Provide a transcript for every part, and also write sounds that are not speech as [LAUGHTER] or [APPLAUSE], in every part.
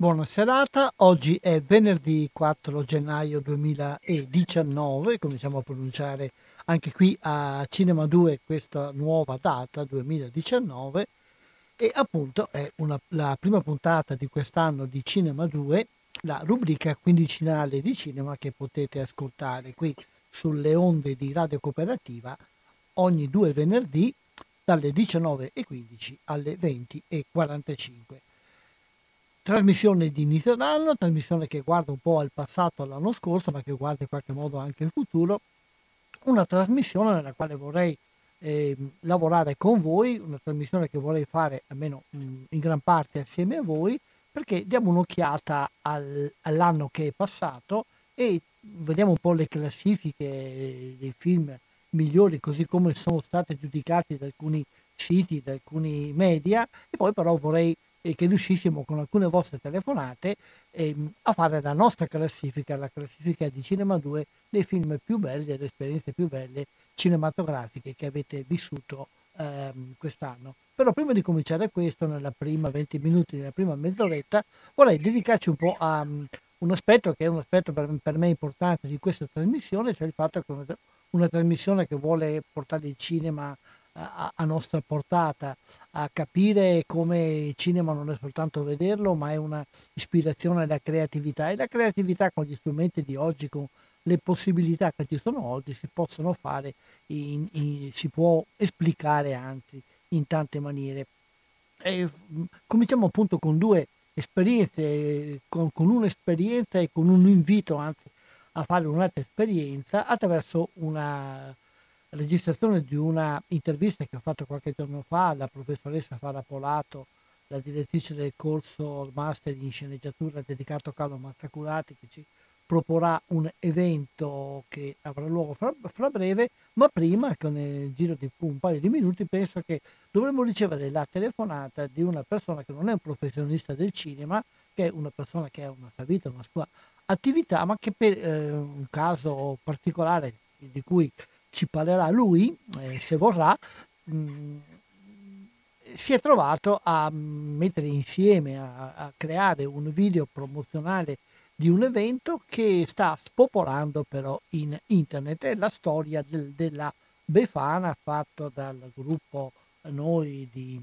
Buona serata, oggi è venerdì 4 gennaio 2019, cominciamo a pronunciare anche qui a Cinema 2 questa nuova data 2019 e appunto è una, la prima puntata di quest'anno di Cinema 2, la rubrica quindicinale di cinema che potete ascoltare qui sulle onde di Radio Cooperativa ogni due venerdì dalle 19.15 alle 20.45 trasmissione di inizio d'anno, trasmissione che guarda un po' al passato, all'anno scorso, ma che guarda in qualche modo anche il futuro, una trasmissione nella quale vorrei eh, lavorare con voi, una trasmissione che vorrei fare almeno mh, in gran parte assieme a voi, perché diamo un'occhiata al, all'anno che è passato e vediamo un po' le classifiche dei film migliori, così come sono state giudicate da alcuni siti, da alcuni media, e poi però vorrei e che riuscissimo con alcune vostre telefonate ehm, a fare la nostra classifica, la classifica di Cinema 2 dei film più belli, delle esperienze più belle cinematografiche che avete vissuto ehm, quest'anno. Però prima di cominciare questo, nella prima 20 minuti, nella prima mezz'oretta, vorrei dedicarci un po' a um, un aspetto che è un aspetto per, per, me importante di questa trasmissione, cioè il fatto che una, una trasmissione che vuole portare il cinema a, nostra portata, a capire come il cinema non è soltanto vederlo, ma è una ispirazione alla creatività e la creatività con gli strumenti di oggi, con le possibilità che ci sono oggi, si possono fare, in, in, si può esplicare anzi in tante maniere. E, cominciamo appunto con due esperienze, con, con un'esperienza e con un invito anzi a fare un'altra esperienza attraverso una registrazione di una intervista che ho fatto qualche giorno fa alla professoressa Fara Polato, la direttrice del corso Master di sceneggiatura dedicato a Carlo Mazzacurati, che ci proporrà un evento che avrà luogo fra, fra, breve, ma prima, con il giro di un paio di minuti, penso che dovremmo ricevere la telefonata di una persona che non è un professionista del cinema, che è una persona che ha una sua vita, una sua attività, ma che per eh, un caso particolare di cui ci parlerà lui, eh, se vorrà, mm, si è trovato a mettere insieme, a, a, creare un video promozionale di un evento che sta spopolando però in internet. È la storia del, della Befana fatto dal gruppo Noi di,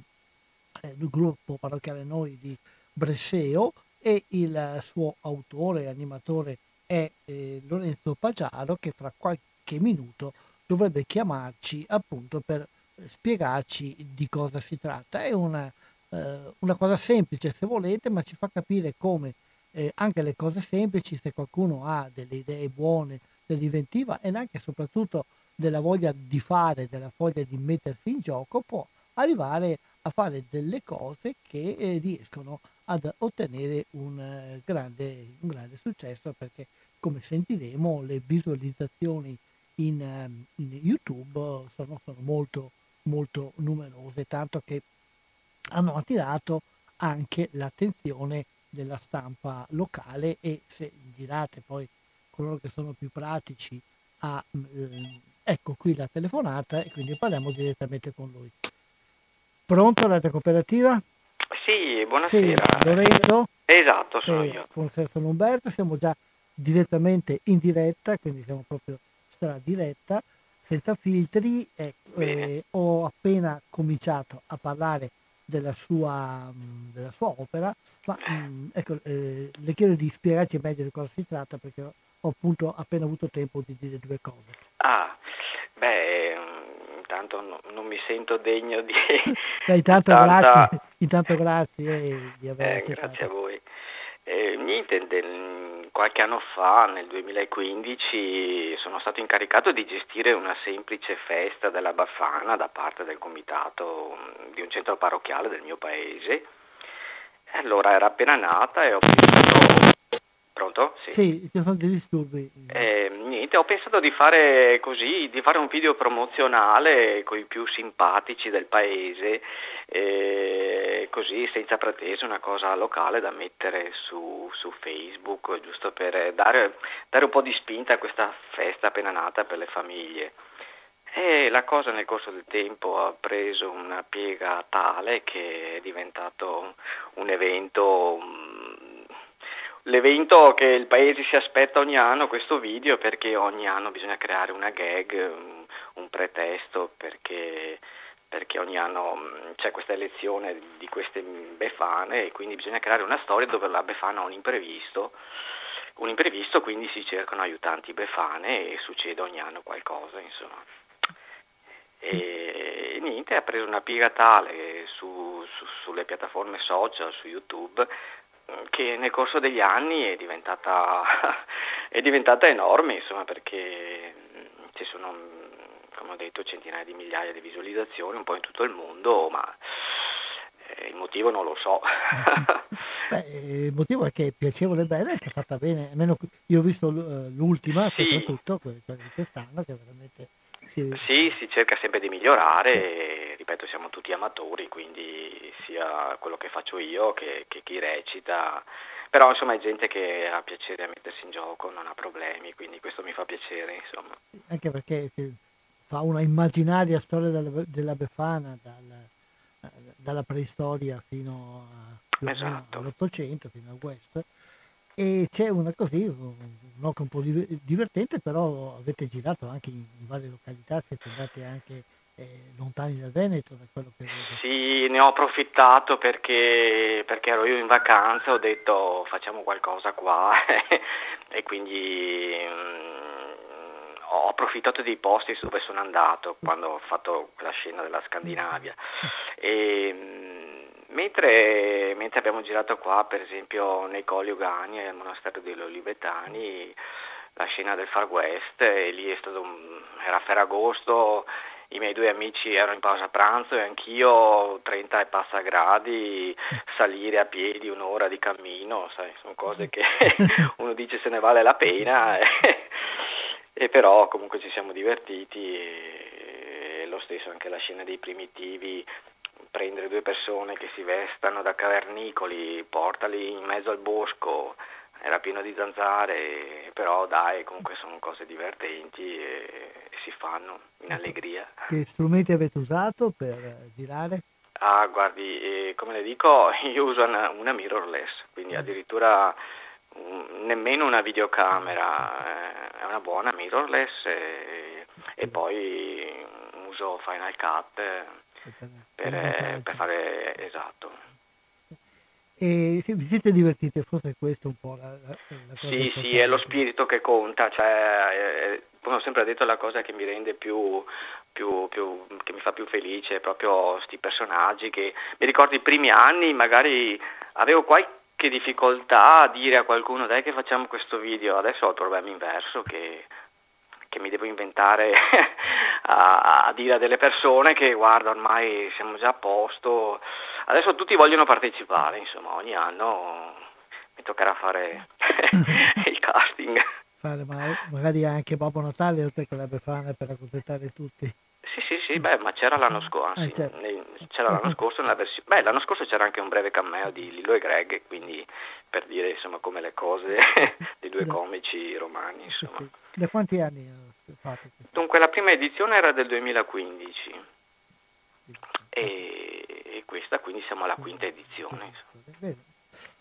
eh, gruppo parrocchiale Noi di Bresseo e il suo autore e animatore è eh, Lorenzo Pagiaro che fra qualche minuto dovrebbe chiamarci appunto per spiegarci di cosa si tratta. È una, eh, una cosa semplice se volete, ma ci fa capire come eh, anche le cose semplici, se qualcuno ha delle idee buone, dell'inventiva e anche e soprattutto della voglia di fare, della voglia di mettersi in gioco, può arrivare a fare delle cose che eh, riescono ad ottenere un, eh, grande, un grande successo perché come sentiremo le visualizzazioni in, ehm, in YouTube sono, sono, molto, molto numerose, tanto che hanno attirato anche l'attenzione della stampa locale e se girate poi coloro che sono più pratici a... Eh, ecco qui la telefonata e quindi parliamo direttamente con lui. Pronto, la cooperativa? Sì, buonasera. Sì, Lorenzo? Esatto, sono sì, io. Sono Umberto, siamo già direttamente in diretta, quindi siamo proprio stra diretta, senza filtri. E, eh, ho appena cominciato a parlare della sua, della sua opera, ma mh, ecco, eh, le chiedo di spiegarci meglio di cosa si tratta perché ho appunto appena avuto tempo di dire due cose. Ah, beh, intanto no, non mi sento degno di... [LAUGHS] Beh, intanto, tanta... grazie, intanto grazie di aver eh, Grazie a voi. Eh, niente, del, qualche anno fa, nel 2015, sono stato incaricato di gestire una semplice festa della Bafana da parte del comitato di un centro parrocchiale del mio paese. Allora era appena nata e ho pensato Pronto? Sì, sì ci sono dei disturbi. Eh, niente, ho pensato di fare così, di fare un video promozionale con i più simpatici del paese, eh, così senza pretese, una cosa locale da mettere su, su Facebook, giusto per dare, dare un po' di spinta a questa festa appena nata per le famiglie. E la cosa nel corso del tempo ha preso una piega tale che è diventato un evento l'evento che il paese si aspetta ogni anno, questo video, perché ogni anno bisogna creare una gag, un, pretesto, perché, perché ogni anno mm, c'è questa elezione di queste befane e quindi bisogna creare una storia dove la befana ha un imprevisto. Un imprevisto, quindi si cercano aiutanti befane e succede ogni anno qualcosa, insomma. E niente, ha preso una piega tale su, su, sulle piattaforme social, su YouTube, che nel corso degli anni è diventata, [LAUGHS] è diventata enorme, insomma, perché ci sono, come ho detto, centinaia di migliaia di visualizzazioni un po' in tutto il mondo, ma eh, il motivo non lo so. [LAUGHS] Beh, il motivo è che è piacevole e bella e che è fatta bene, almeno io ho visto l'ultima, sì. soprattutto quella di quest'anno, che veramente sì. sì, si cerca sempre di migliorare, sì. e, ripeto siamo tutti amatori, quindi sia quello che faccio io che, che chi recita, però insomma è gente che ha piacere a mettersi in gioco, non ha problemi, quindi questo mi fa piacere. Insomma. Anche perché fa una immaginaria storia della, della Befana dal, dalla preistoria fino a, esatto. all'Ottocento, fino al West e c'è una così, un'opera un po' divertente, però avete girato anche in, varie località, siete andati anche eh, lontani dal Veneto, da quello che vedo. Sì, ne ho approfittato perché, perché ero io in vacanza, ho detto facciamo qualcosa qua [LAUGHS] e quindi mh, mm, ho approfittato dei posti dove sono andato quando ho fatto la scena della Scandinavia. E, mh, Mentre, mentre, abbiamo girato qua, per esempio nei Colli Ugani al monastero degli Olivetani, la scena del Far West, e lì è stato un, era Ferragosto, i miei due amici erano in pausa pranzo e anch'io 30 e passa gradi, salire a piedi un'ora di cammino, sai, sono cose che [LAUGHS] uno dice se ne vale la pena, e, e però comunque ci siamo divertiti e, e lo stesso anche la scena dei primitivi prendere due persone che si vestano da cavernicoli, portali in mezzo al bosco, era pieno di zanzare, però dai, comunque sono cose divertenti e, e si fanno in allegria. Che strumenti avete usato per girare? Ah, guardi, eh, come le dico, [LAUGHS] io uso una, una mirrorless, quindi mm. addirittura un, nemmeno una videocamera, eh, è una buona mirrorless e, e poi uso Final Cut per, per, per fare esatto. E vi siete divertiti, forse questo è un po' la, la, la cosa Sì, sì, è lo spirito che conta, cioè, eh, come ho sempre detto, la cosa che mi rende più, più, più, che mi fa più felice è proprio questi personaggi che mi ricordo i primi anni, magari avevo qualche difficoltà a dire a qualcuno dai che facciamo questo video, adesso ho il problema inverso che che mi devo inventare [LAUGHS] a, a, dire a delle persone che guarda ormai siamo già a posto, adesso tutti vogliono partecipare, insomma ogni anno mi toccherà fare [LAUGHS] il casting. Fare magari anche Babbo Natale oltre che la Befana per accontentare tutti. Sì, sì, sì, beh, ma c'era l'anno scorso, eh, certo. c'era l'anno [LAUGHS] scorso nella versione, beh, l'anno scorso c'era anche un breve cameo di Lillo e Greg, quindi per dire insomma come le cose dei due comici romani, insomma. Da quanti anni fate? Dunque la prima edizione era del 2015 e, e questa quindi siamo alla quinta edizione.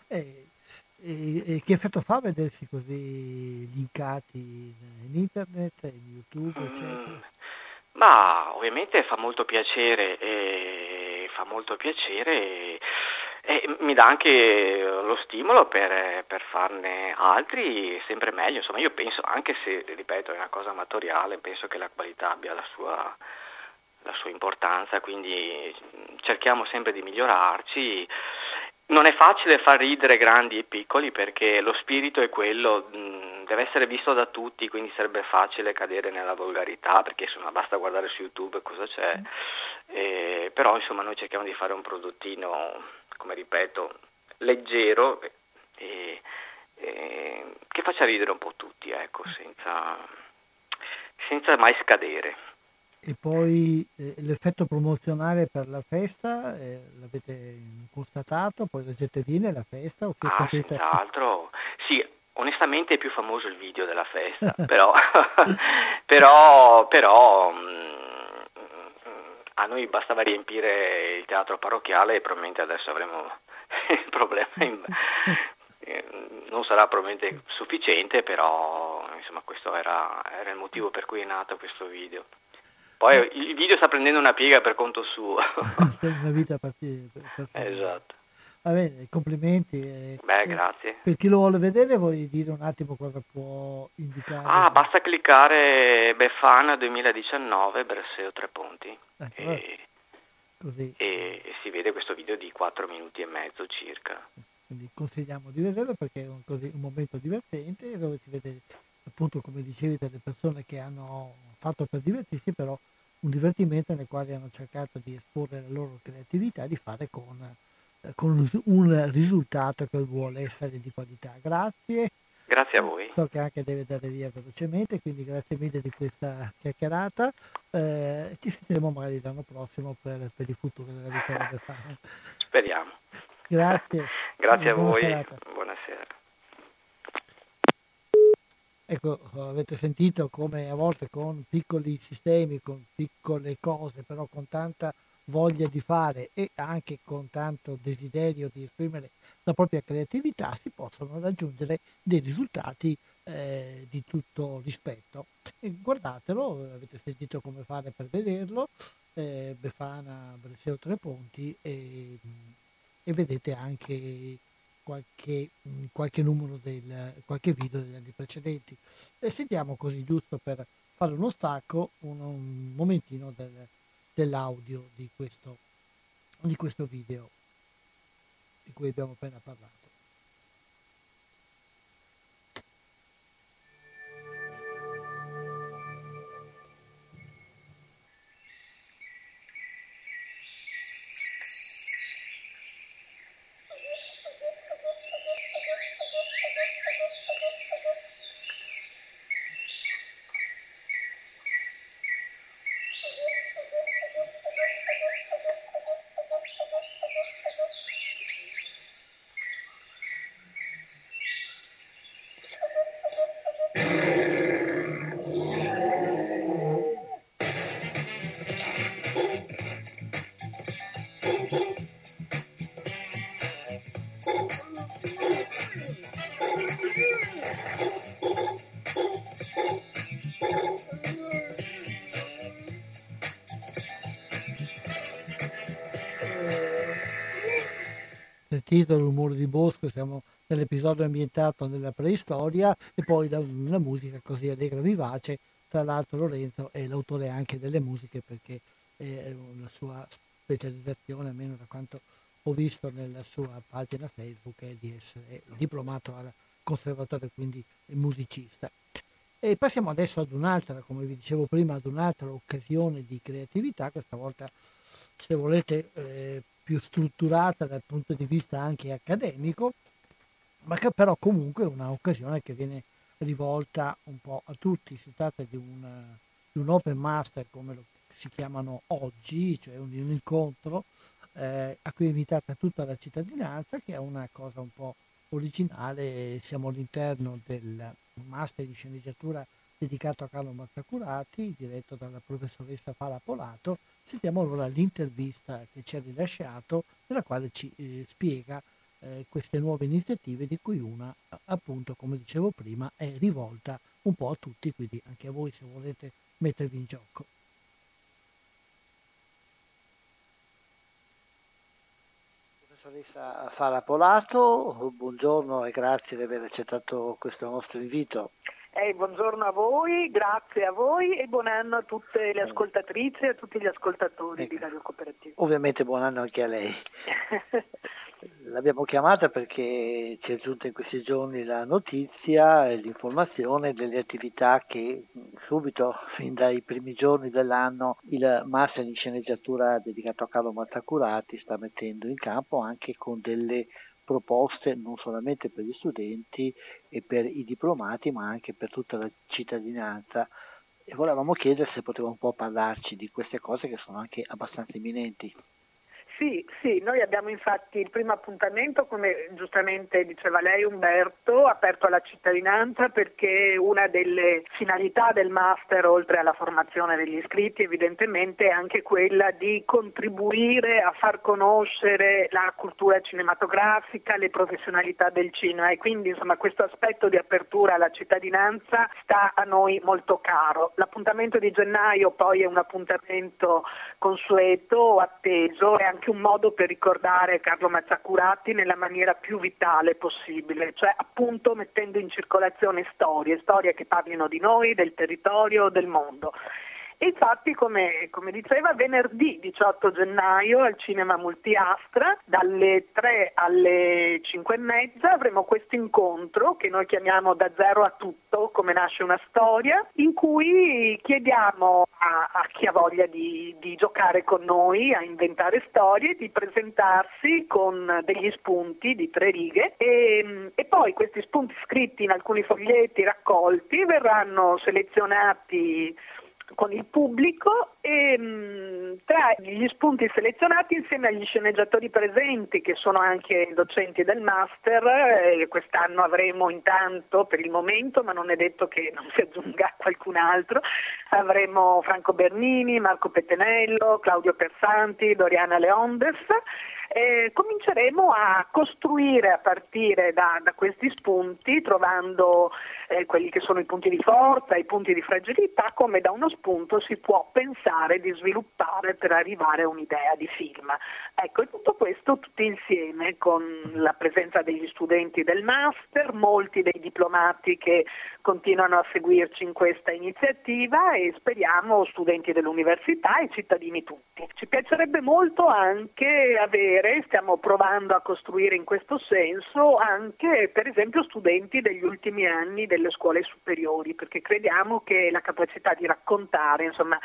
E, e, e, che effetto fa vedersi così linkati in internet, in YouTube, eccetera? Mm, ma ovviamente fa molto piacere, e fa molto piacere e, mi dà anche lo stimolo per, per, farne altri sempre meglio. Insomma, io penso, anche se ripeto è una cosa amatoriale, penso che la qualità abbia la sua, la sua importanza, quindi cerchiamo sempre di migliorarci. Non è facile far ridere grandi e piccoli perché lo spirito è quello, deve essere visto da tutti, quindi sarebbe facile cadere nella volgarità perché insomma basta guardare su YouTube cosa c'è. Eh, però insomma noi cerchiamo di fare un prodottino, come ripeto, leggero e, e, che faccia ridere un po' tutti, ecco, senza, senza mai scadere. E poi eh, l'effetto promozionale per la festa eh, l'avete constatato? Poi la gente viene alla festa? O che ah, potete... senz'altro. Sì, onestamente è più famoso il video della festa, [LAUGHS] però, [LAUGHS] però, però mm, a noi bastava riempire il teatro parrocchiale e probabilmente adesso avremo [LAUGHS] il problema. In, [LAUGHS] eh, non sarà probabilmente sufficiente, però insomma, questo era, era il motivo per cui è nato questo video. Poi il video sta prendendo una piega per conto suo. [LAUGHS] una vita partire. Esatto. Va bene, complimenti. Eh, Beh, grazie. Per chi lo vuole vedere vuoi dire un attimo cosa può indicare? Ah, basta cliccare Befana 2019 Berseo Tre Ponti ecco, e, e, e, si vede questo video di 4 minuti e mezzo circa. Quindi consigliamo di vederlo perché è un, così, un momento divertente dove si vede appunto come dicevi delle persone che hanno fatto per divertirsi, però un divertimento nel quale hanno cercato di esporre la loro creatività e di fare con, con un risultato che vuole essere di qualità. Grazie. Grazie a voi. So che anche deve dare via velocemente, quindi grazie mille di questa chiacchierata. Eh, ci sentiremo magari l'anno prossimo per, per il futuro della vita del Speriamo. Grazie. grazie a voi. Serata. Buonasera. Ecco, avete sentito come a volte con piccoli sistemi, con piccole cose, però con tanta voglia di fare e anche con tanto desiderio di esprimere la propria creatività si possono raggiungere dei risultati eh, di tutto rispetto. E guardatelo, avete sentito come fare per vederlo, eh, Befana Breseo Tre Ponti e, e vedete anche qualche, qualche numero del qualche video degli anni precedenti. E sentiamo così giusto per fare uno stacco, un, un momentino del, dell'audio di questo, di questo video di cui abbiamo appena parlato. Sentito rumore di bosco, siamo nell'episodio ambientato nella preistoria e poi la, la musica così allegra e vivace. Tra l'altro Lorenzo è l'autore anche delle musiche perché è una sua specializzazione, almeno da quanto ho visto nella sua pagina Facebook, è di essere diplomato al conservatorio, quindi musicista. E passiamo adesso ad un'altra, come vi dicevo prima, ad un'altra occasione di creatività, questa volta se volete eh, più strutturata dal punto di vista anche accademico, ma che però comunque è un'occasione che viene rivolta un po' a tutti. Si tratta di un, di un open master come lo si chiamano oggi, cioè un, un incontro eh, a cui è invitata tutta la cittadinanza, che è una cosa un po' originale. Siamo all'interno del master di sceneggiatura dedicato a Carlo Mazzacurati, diretto dalla professoressa Fala Polato. Sentiamo allora l'intervista che ci ha rilasciato, nella quale ci eh, spiega eh, queste nuove iniziative, di cui una, appunto, come dicevo prima, è rivolta un po' a tutti, quindi anche a voi se volete mettervi in gioco. Professoressa Fala Polato, buongiorno e grazie di aver accettato questo nostro invito. Eh, buongiorno a voi, grazie a voi e buon anno a tutte le ascoltatrici e a tutti gli ascoltatori ecco. di Radio Cooperativa. Ovviamente buon anno anche a lei. [LAUGHS] L'abbiamo chiamata perché ci è giunta in questi giorni la notizia e l'informazione delle attività che subito, [LAUGHS] fin dai primi giorni dell'anno, il Master in sceneggiatura dedicato a Carlo Mazzacurati sta mettendo in campo anche con delle proposte non solamente per gli studenti e per i diplomati, ma anche per tutta la cittadinanza. E volevamo chiedere se poteva un po' parlarci di queste cose che sono anche abbastanza imminenti. Sì, sì, noi abbiamo infatti il primo appuntamento, come giustamente diceva lei Umberto, aperto alla cittadinanza perché una delle finalità del master, oltre alla formazione degli iscritti, evidentemente è anche quella di contribuire a far conoscere la cultura cinematografica, le professionalità del cinema e quindi insomma questo aspetto di apertura alla cittadinanza sta a noi molto caro. L'appuntamento di gennaio poi è un appuntamento consueto, atteso e anche anche un modo per ricordare Carlo Mazzacurati nella maniera più vitale possibile, cioè appunto mettendo in circolazione storie, storie che parlino di noi, del territorio, del mondo. E infatti, come, come, diceva, venerdì 18 gennaio al Cinema Multiastra, dalle 3 alle 5 e mezza, avremo questo incontro che noi chiamiamo Da zero a tutto, come nasce una storia, in cui chiediamo a, a chi ha voglia di, di, giocare con noi, a inventare storie, di presentarsi con degli spunti di tre righe. E, e poi questi spunti scritti in alcuni foglietti raccolti verranno selezionati con il pubblico e mm, tra gli spunti selezionati insieme agli sceneggiatori presenti che sono anche docenti del master eh, quest'anno avremo intanto per il momento ma non è detto che non si aggiunga [LAUGHS] qualcun altro avremo Franco Bernini, Marco Pettenello, Claudio Persanti, Doriana Leondes eh, cominceremo a costruire a partire da, da questi spunti, trovando eh, quelli che sono i punti di forza, i punti di fragilità, come da uno spunto si può pensare di sviluppare per arrivare a un'idea di film. Ecco, e tutto questo tutti insieme con la presenza degli studenti del master, molti dei diplomati che continuano a seguirci in questa iniziativa e speriamo studenti dell'università e cittadini tutti. Ci piacerebbe molto anche avere avere, stiamo provando a costruire in questo senso anche per esempio studenti degli ultimi anni delle scuole superiori, perché crediamo che la capacità di raccontare insomma,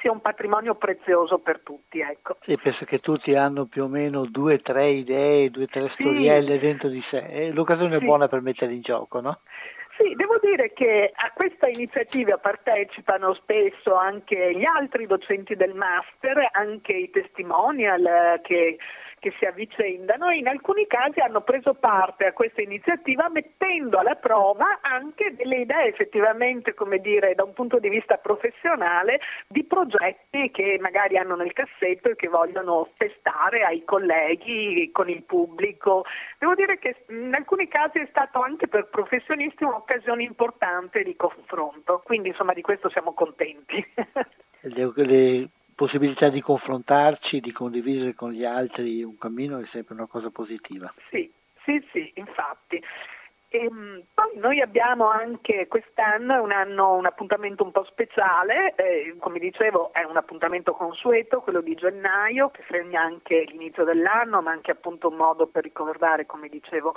sia un patrimonio prezioso per tutti. Ecco. Sì, penso che tutti hanno più o meno due o tre idee, due o tre sì. storielle dentro di sé, e l'occasione sì. è buona per mettere in gioco, no? Sì, devo dire che a questa iniziativa partecipano spesso anche gli altri docenti del master, anche i testimonial che che si avvicendano e in alcuni casi hanno preso parte a questa iniziativa mettendo alla prova anche delle idee effettivamente, come dire, da un punto di vista professionale di progetti che magari hanno nel cassetto e che vogliono testare ai colleghi, con il pubblico. Devo dire che in alcuni casi è stato anche per professionisti un'occasione importante di confronto, quindi insomma di questo siamo contenti. Le, possibilità di confrontarci, di condividere con gli altri un cammino è sempre una cosa positiva. Sì, sì, sì, infatti. E, ehm, poi noi abbiamo anche quest'anno un, anno, un appuntamento un po' speciale, eh, come dicevo è un appuntamento consueto, quello di gennaio, che segna anche l'inizio dell'anno, ma anche appunto un modo per ricordare, come dicevo,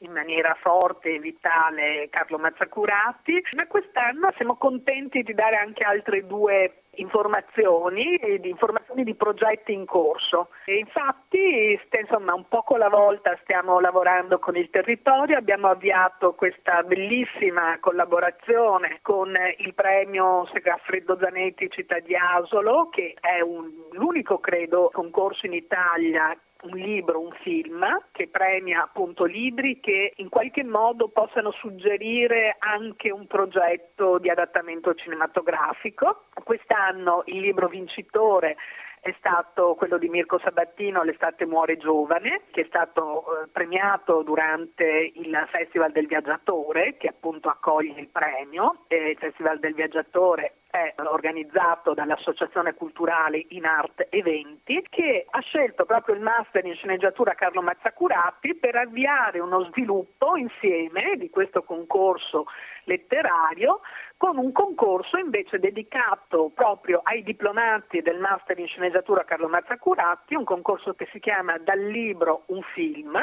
in maniera forte e vitale Carlo Mazzacurati, ma quest'anno siamo contenti di dare anche altre due informazioni, di informazioni di progetti in corso. E infatti, insomma, un poco alla volta stiamo lavorando con il territorio, abbiamo avviato questa bellissima collaborazione con il premio Segafredo Zanetti Città di Asolo, che è un, l'unico, credo, concorso in Italia un libro, un film che premia appunto libri che in qualche modo possano suggerire anche un progetto di adattamento cinematografico. Quest'anno il libro vincitore è stato quello di Mirko Sabattino, L'estate muore giovane, che è stato eh, premiato durante il Festival del Viaggiatore, che appunto accoglie il premio. E il Festival del Viaggiatore è organizzato dall'Associazione Culturale in Art Eventi che ha scelto proprio il master in sceneggiatura Carlo Mazzacurati per avviare uno sviluppo insieme di questo concorso letterario con un concorso invece dedicato proprio ai diplomati del master in sceneggiatura Carlo Mazzacurati, un concorso che si chiama Dal libro un film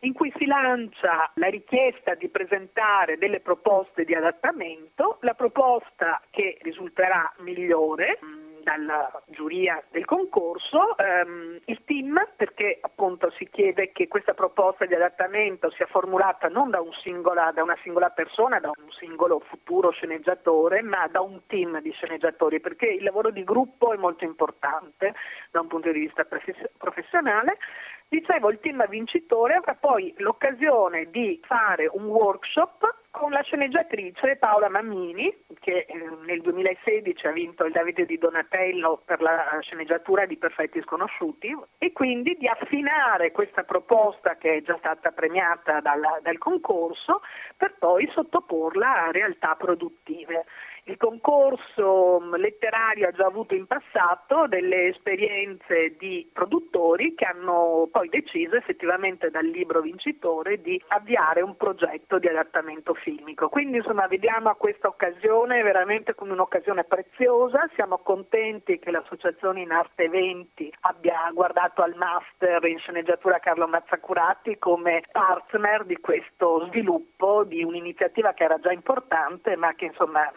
in cui si lancia la richiesta di presentare delle proposte di adattamento, la proposta che risulterà migliore mm, dalla giuria del concorso, ehm, il team, perché appunto si chiede che questa proposta di adattamento sia formulata non da, un singola, da, una singola persona, da un singolo futuro sceneggiatore, ma da un team di sceneggiatori, perché il lavoro di gruppo è molto importante da un punto di vista professionale. Dicevo, il team vincitore avrà poi l'occasione di fare un workshop con la sceneggiatrice Paola Mammini, che eh, nel 2016 ha vinto il Davide di Donatello per la sceneggiatura di Perfetti Sconosciuti, e quindi di affinare questa proposta che è già stata premiata dal, dal concorso per poi sottoporla a realtà produttive. Il concorso mm, letterario ha già avuto in passato delle esperienze di produttori che hanno poi deciso effettivamente dal libro vincitore di avviare un progetto di adattamento filmico. Quindi insomma vediamo questa occasione veramente come un'occasione preziosa, siamo contenti che l'associazione in arte eventi abbia guardato al master in sceneggiatura Carlo Mazzacurati come partner di questo sviluppo di un'iniziativa che era già importante ma che insomma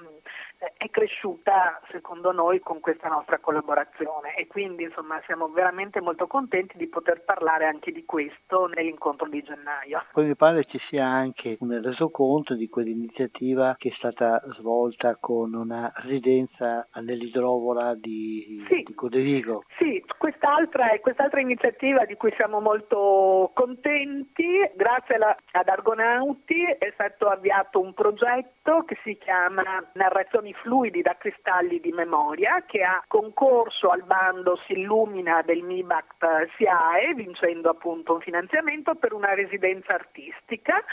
è cresciuta secondo noi con questa nostra collaborazione e quindi insomma siamo veramente molto contenti di poter parlare anche di questo nell'incontro di gennaio. Poi mi pare ci sia anche un resoconto di quell'iniziativa che è stata svolta con una residenza nell'idrovora di, sì. di Coderigo. Sì, quest'altra, quest'altra iniziativa di cui siamo molto contenti, grazie alla, ad Argonauti è stato avviato un progetto che si chiama Narrazioni ioni fluidi da cristalli di memoria che ha concorso al bando Si illumina del MIBACT SIAE vincendo appunto un finanziamento per una residenza artistica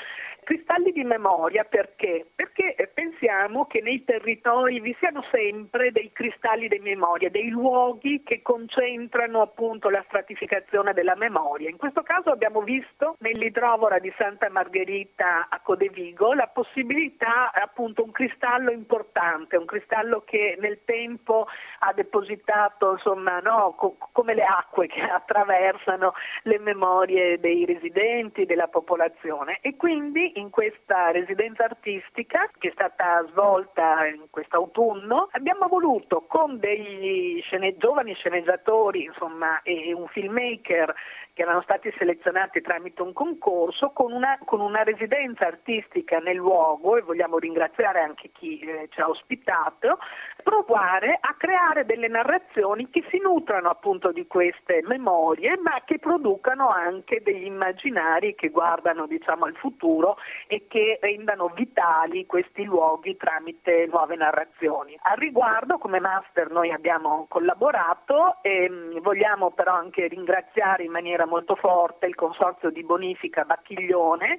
Cristalli di memoria perché? Perché pensiamo che nei territori vi siano sempre dei cristalli di memoria, dei luoghi che concentrano appunto la stratificazione della memoria. In questo caso abbiamo visto nell'idrovora di Santa Margherita a Codevigo la possibilità appunto un cristallo importante, un cristallo che nel tempo ha depositato insomma no, co- come le acque che [LAUGHS] attraversano le memorie dei residenti, della popolazione e quindi in questa residenza artistica che è stata svolta in quest'autunno abbiamo voluto con degli scene, giovani sceneggiatori insomma, e un filmmaker che erano stati selezionati tramite un concorso con una, con una residenza artistica nel luogo e vogliamo ringraziare anche chi eh, ci ha ospitato, provare a creare delle narrazioni che si nutrano appunto di queste memorie ma che producano anche degli immaginari che guardano diciamo al futuro e che rendano vitali questi luoghi tramite nuove narrazioni. Al riguardo come master noi abbiamo collaborato e mm, vogliamo però anche ringraziare in maniera molto forte il consorzio di bonifica Bacchiglione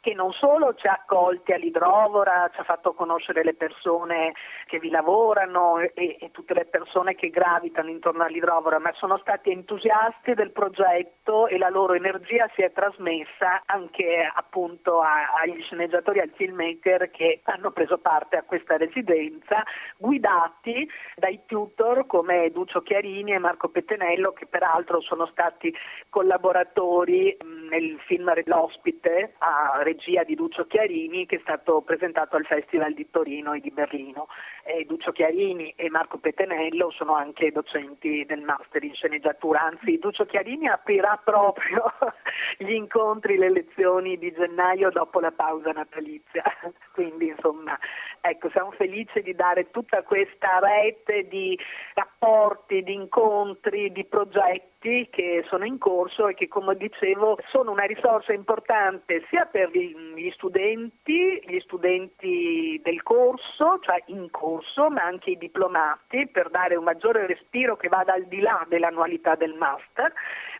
che non solo ci ha accolti all'idrovora, ci ha fatto conoscere le persone che vi lavorano e, e, tutte le persone che gravitano intorno all'idrovora, ma sono stati entusiasti del progetto e la loro energia si è trasmessa anche appunto a, agli sceneggiatori, al filmmaker che hanno preso parte a questa residenza, guidati dai tutor come Duccio Chiarini e Marco Pettenello, che peraltro sono stati collaboratori nel film L'ospite a regia di Lucio Chiarini che è stato presentato al Festival di Torino e di Berlino. eh, Duccio Chiarini e Marco Petenello sono anche docenti del master in sceneggiatura, anzi Duccio Chiarini aprirà proprio [LAUGHS] gli incontri, le lezioni di gennaio dopo la pausa natalizia, [LAUGHS] quindi insomma ecco siamo felici di dare tutta questa rete di rapporti, di incontri, di progetti che sono in corso e che come dicevo sono una risorsa importante sia per gli studenti, gli studenti del corso, cioè in corso, ma anche i diplomati per dare un maggiore respiro che vada al di là dell'annualità del master,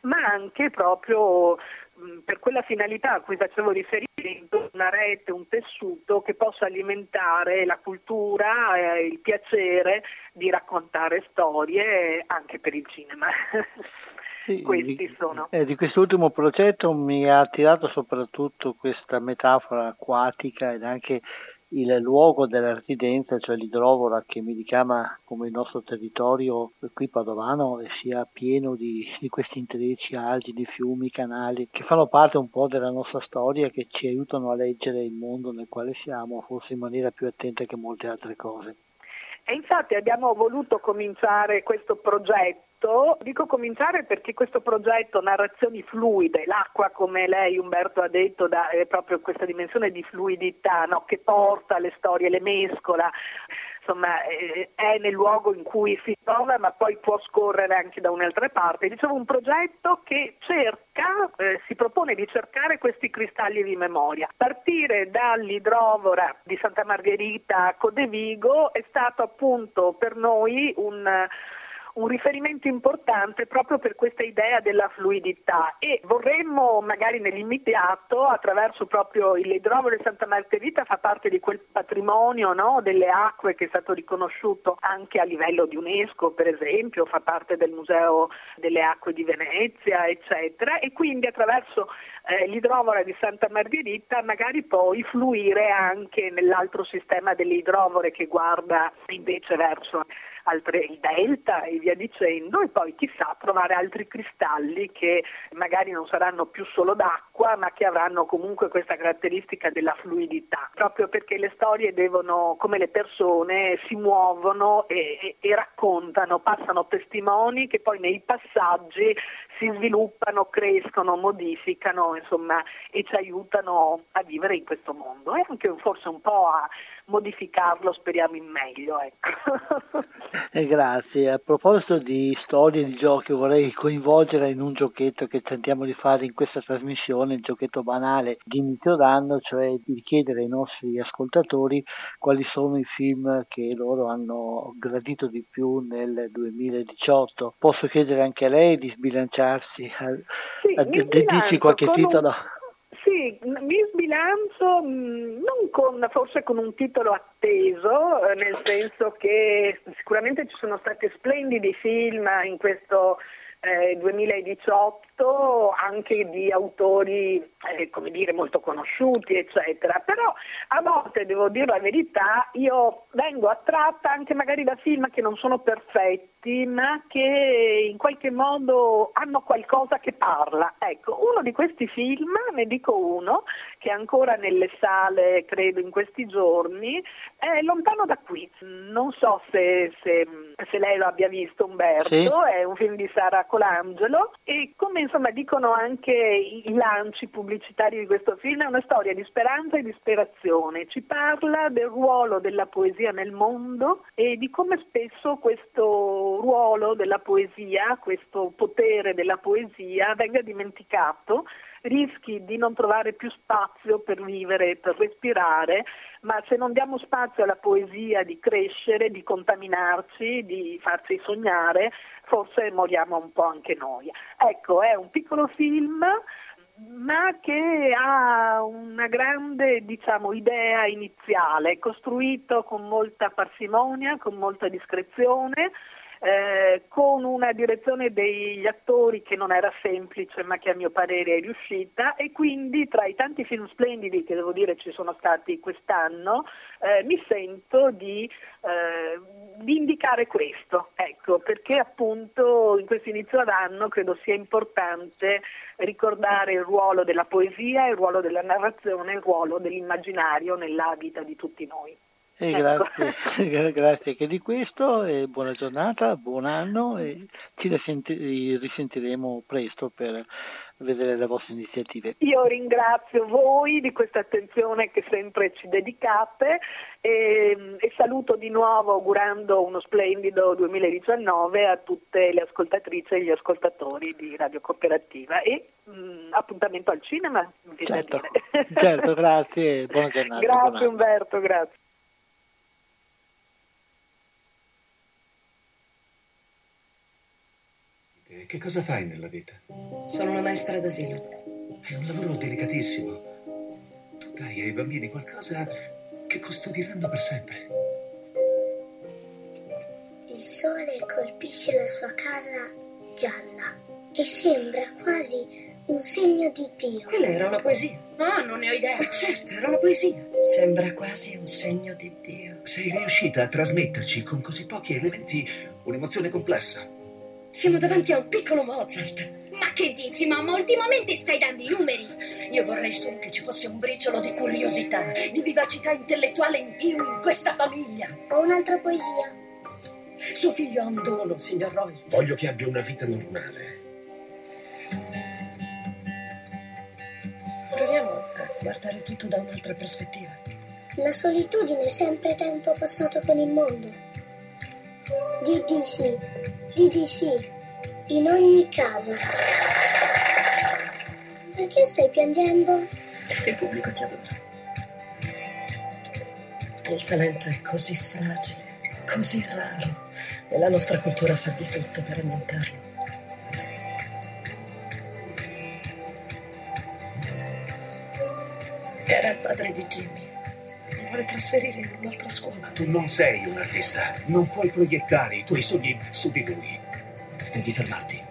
ma anche proprio per quella finalità a cui facevo riferimento, una rete, un tessuto che possa alimentare la cultura e il piacere di raccontare storie anche per il cinema. [LAUGHS] Sì, Questi sono. Eh, di quest'ultimo progetto mi ha attirato soprattutto questa metafora acquatica ed anche il luogo della residenza, cioè l'idrovora che mi richiama come il nostro territorio qui padovano sia pieno di, di questi intrecci, argini, fiumi, canali che fanno parte un po' della nostra storia e che ci aiutano a leggere il mondo nel quale siamo, forse in maniera più attenta che molte altre cose. E infatti abbiamo voluto cominciare questo progetto Dico cominciare perché questo progetto Narrazioni fluide, l'acqua come lei Umberto ha detto dà proprio questa dimensione di fluidità no? che porta le storie, le mescola, insomma eh, è nel luogo in cui si trova ma poi può scorrere anche da un'altra parte. Dicevo un progetto che cerca, eh, si propone di cercare questi cristalli di memoria. Partire dall'idrovora di Santa Margherita a Codevigo è stato appunto per noi un un riferimento importante proprio per questa idea della fluidità. E vorremmo magari nell'immediato attraverso proprio l'idrovolo di Santa Margherita fa parte di quel patrimonio no, delle acque che è stato riconosciuto anche a livello di UNESCO per esempio, fa parte del Museo delle Acque di Venezia eccetera. E quindi attraverso eh, l'idrovora di Santa Margherita magari poi fluire anche nell'altro sistema delle idrovore che guarda invece verso altre, il delta e via dicendo e poi chissà trovare altri cristalli che magari non saranno più solo d'acqua ma che avranno comunque questa caratteristica della fluidità, proprio perché le storie devono, come le persone, si muovono e, e, e raccontano, passano testimoni che poi nei passaggi si sviluppano, crescono, modificano, insomma, e ci aiutano a vivere in questo mondo. E anche forse un po' a modificarlo, speriamo in meglio. Ecco. [LAUGHS] eh, grazie. A proposito di storie di giochi, vorrei coinvolgere in un giochetto che tentiamo di fare in questa trasmissione, il giochetto banale di inizio d'anno, cioè di chiedere ai nostri ascoltatori quali sono i film che loro hanno gradito di più nel 2018. Posso chiedere anche a lei di sbilanciarsi, a, sì, a, a dirci qualche titolo? Un sì, mi sbilancio mm, non con, forse con un titolo atteso, eh, nel senso che sicuramente ci sono stati splendidi film in questo eh, 2018 anche di autori eh, come dire molto conosciuti eccetera. Però a volte devo dire la verità io vengo attratta anche magari da film che non sono perfetti ma che in qualche modo hanno qualcosa che parla. Ecco uno di questi film ne dico uno che è ancora nelle sale credo in questi giorni è Lontano da qui. Non so se, se, se lei lo abbia visto Umberto. Sì. è un film di Sara Colangelo. E come insomma dicono anche i lanci pubblicitari di questo film è una storia di speranza e disperazione, ci parla del ruolo della poesia nel mondo e di come spesso questo ruolo della poesia, questo potere della poesia venga dimenticato rischi di non trovare più spazio per vivere, per respirare, ma se non diamo spazio alla poesia di crescere, di contaminarci, di farci sognare, forse moriamo un po' anche noi. Ecco, è un piccolo film ma che ha una grande diciamo, idea iniziale, costruito con molta parsimonia, con molta discrezione, eh, con una direzione degli attori che non era semplice ma che a mio parere è riuscita e quindi tra i tanti film splendidi che devo dire ci sono stati quest'anno eh, mi sento di, eh, di, indicare questo, ecco, perché appunto in questo inizio d'anno credo sia importante ricordare il ruolo della poesia, il ruolo della narrazione, il ruolo dell'immaginario nella vita di tutti noi. E ecco. grazie, [LAUGHS] grazie anche di questo, e buona giornata, buon anno e ci risentiremo presto per vedere le vostre iniziative. Io ringrazio voi di questa attenzione che sempre ci dedicate e, e, saluto di nuovo augurando uno splendido 2019 a tutte le ascoltatrici e gli ascoltatori di Radio Cooperativa e mh, mm, appuntamento al cinema. Certo, certo, grazie, buona [LAUGHS] giornata. Grazie Umberto, grazie. Che cosa fai nella vita? Sono una maestra d'asilo. È un lavoro delicatissimo. Tu dai ai bambini qualcosa che custodiranno per sempre. Il sole colpisce la sua casa gialla e sembra quasi un segno di Dio. Quella era una poesia. Ah, non ne ho idea. Ma certo, era una poesia. Sembra quasi un segno di Dio. Sei riuscita a trasmetterci con così pochi elementi un'emozione complessa. Siamo davanti a un piccolo Mozart. Ma che dici, mamma? Ultimamente stai dando i numeri. Io vorrei solo che ci fosse un briciolo di curiosità, di vivacità intellettuale in più in questa famiglia. Ho un'altra poesia. Suo figlio ha un dono, signor Roy. Voglio che abbia una vita normale. Proviamo a guardare tutto da un'altra prospettiva. La solitudine è sempre tempo passato con il mondo. Di di sì, di di sì, in ogni caso. Perché stai piangendo? Perché il pubblico ti adora. Il talento è così fragile, così raro, e la nostra cultura fa di tutto per annientarlo. Era il padre di Jimmy vuole trasferire in un'altra scuola. Tu non sei un artista, non puoi proiettare i tuoi sogni su di lui. Devi fermarti.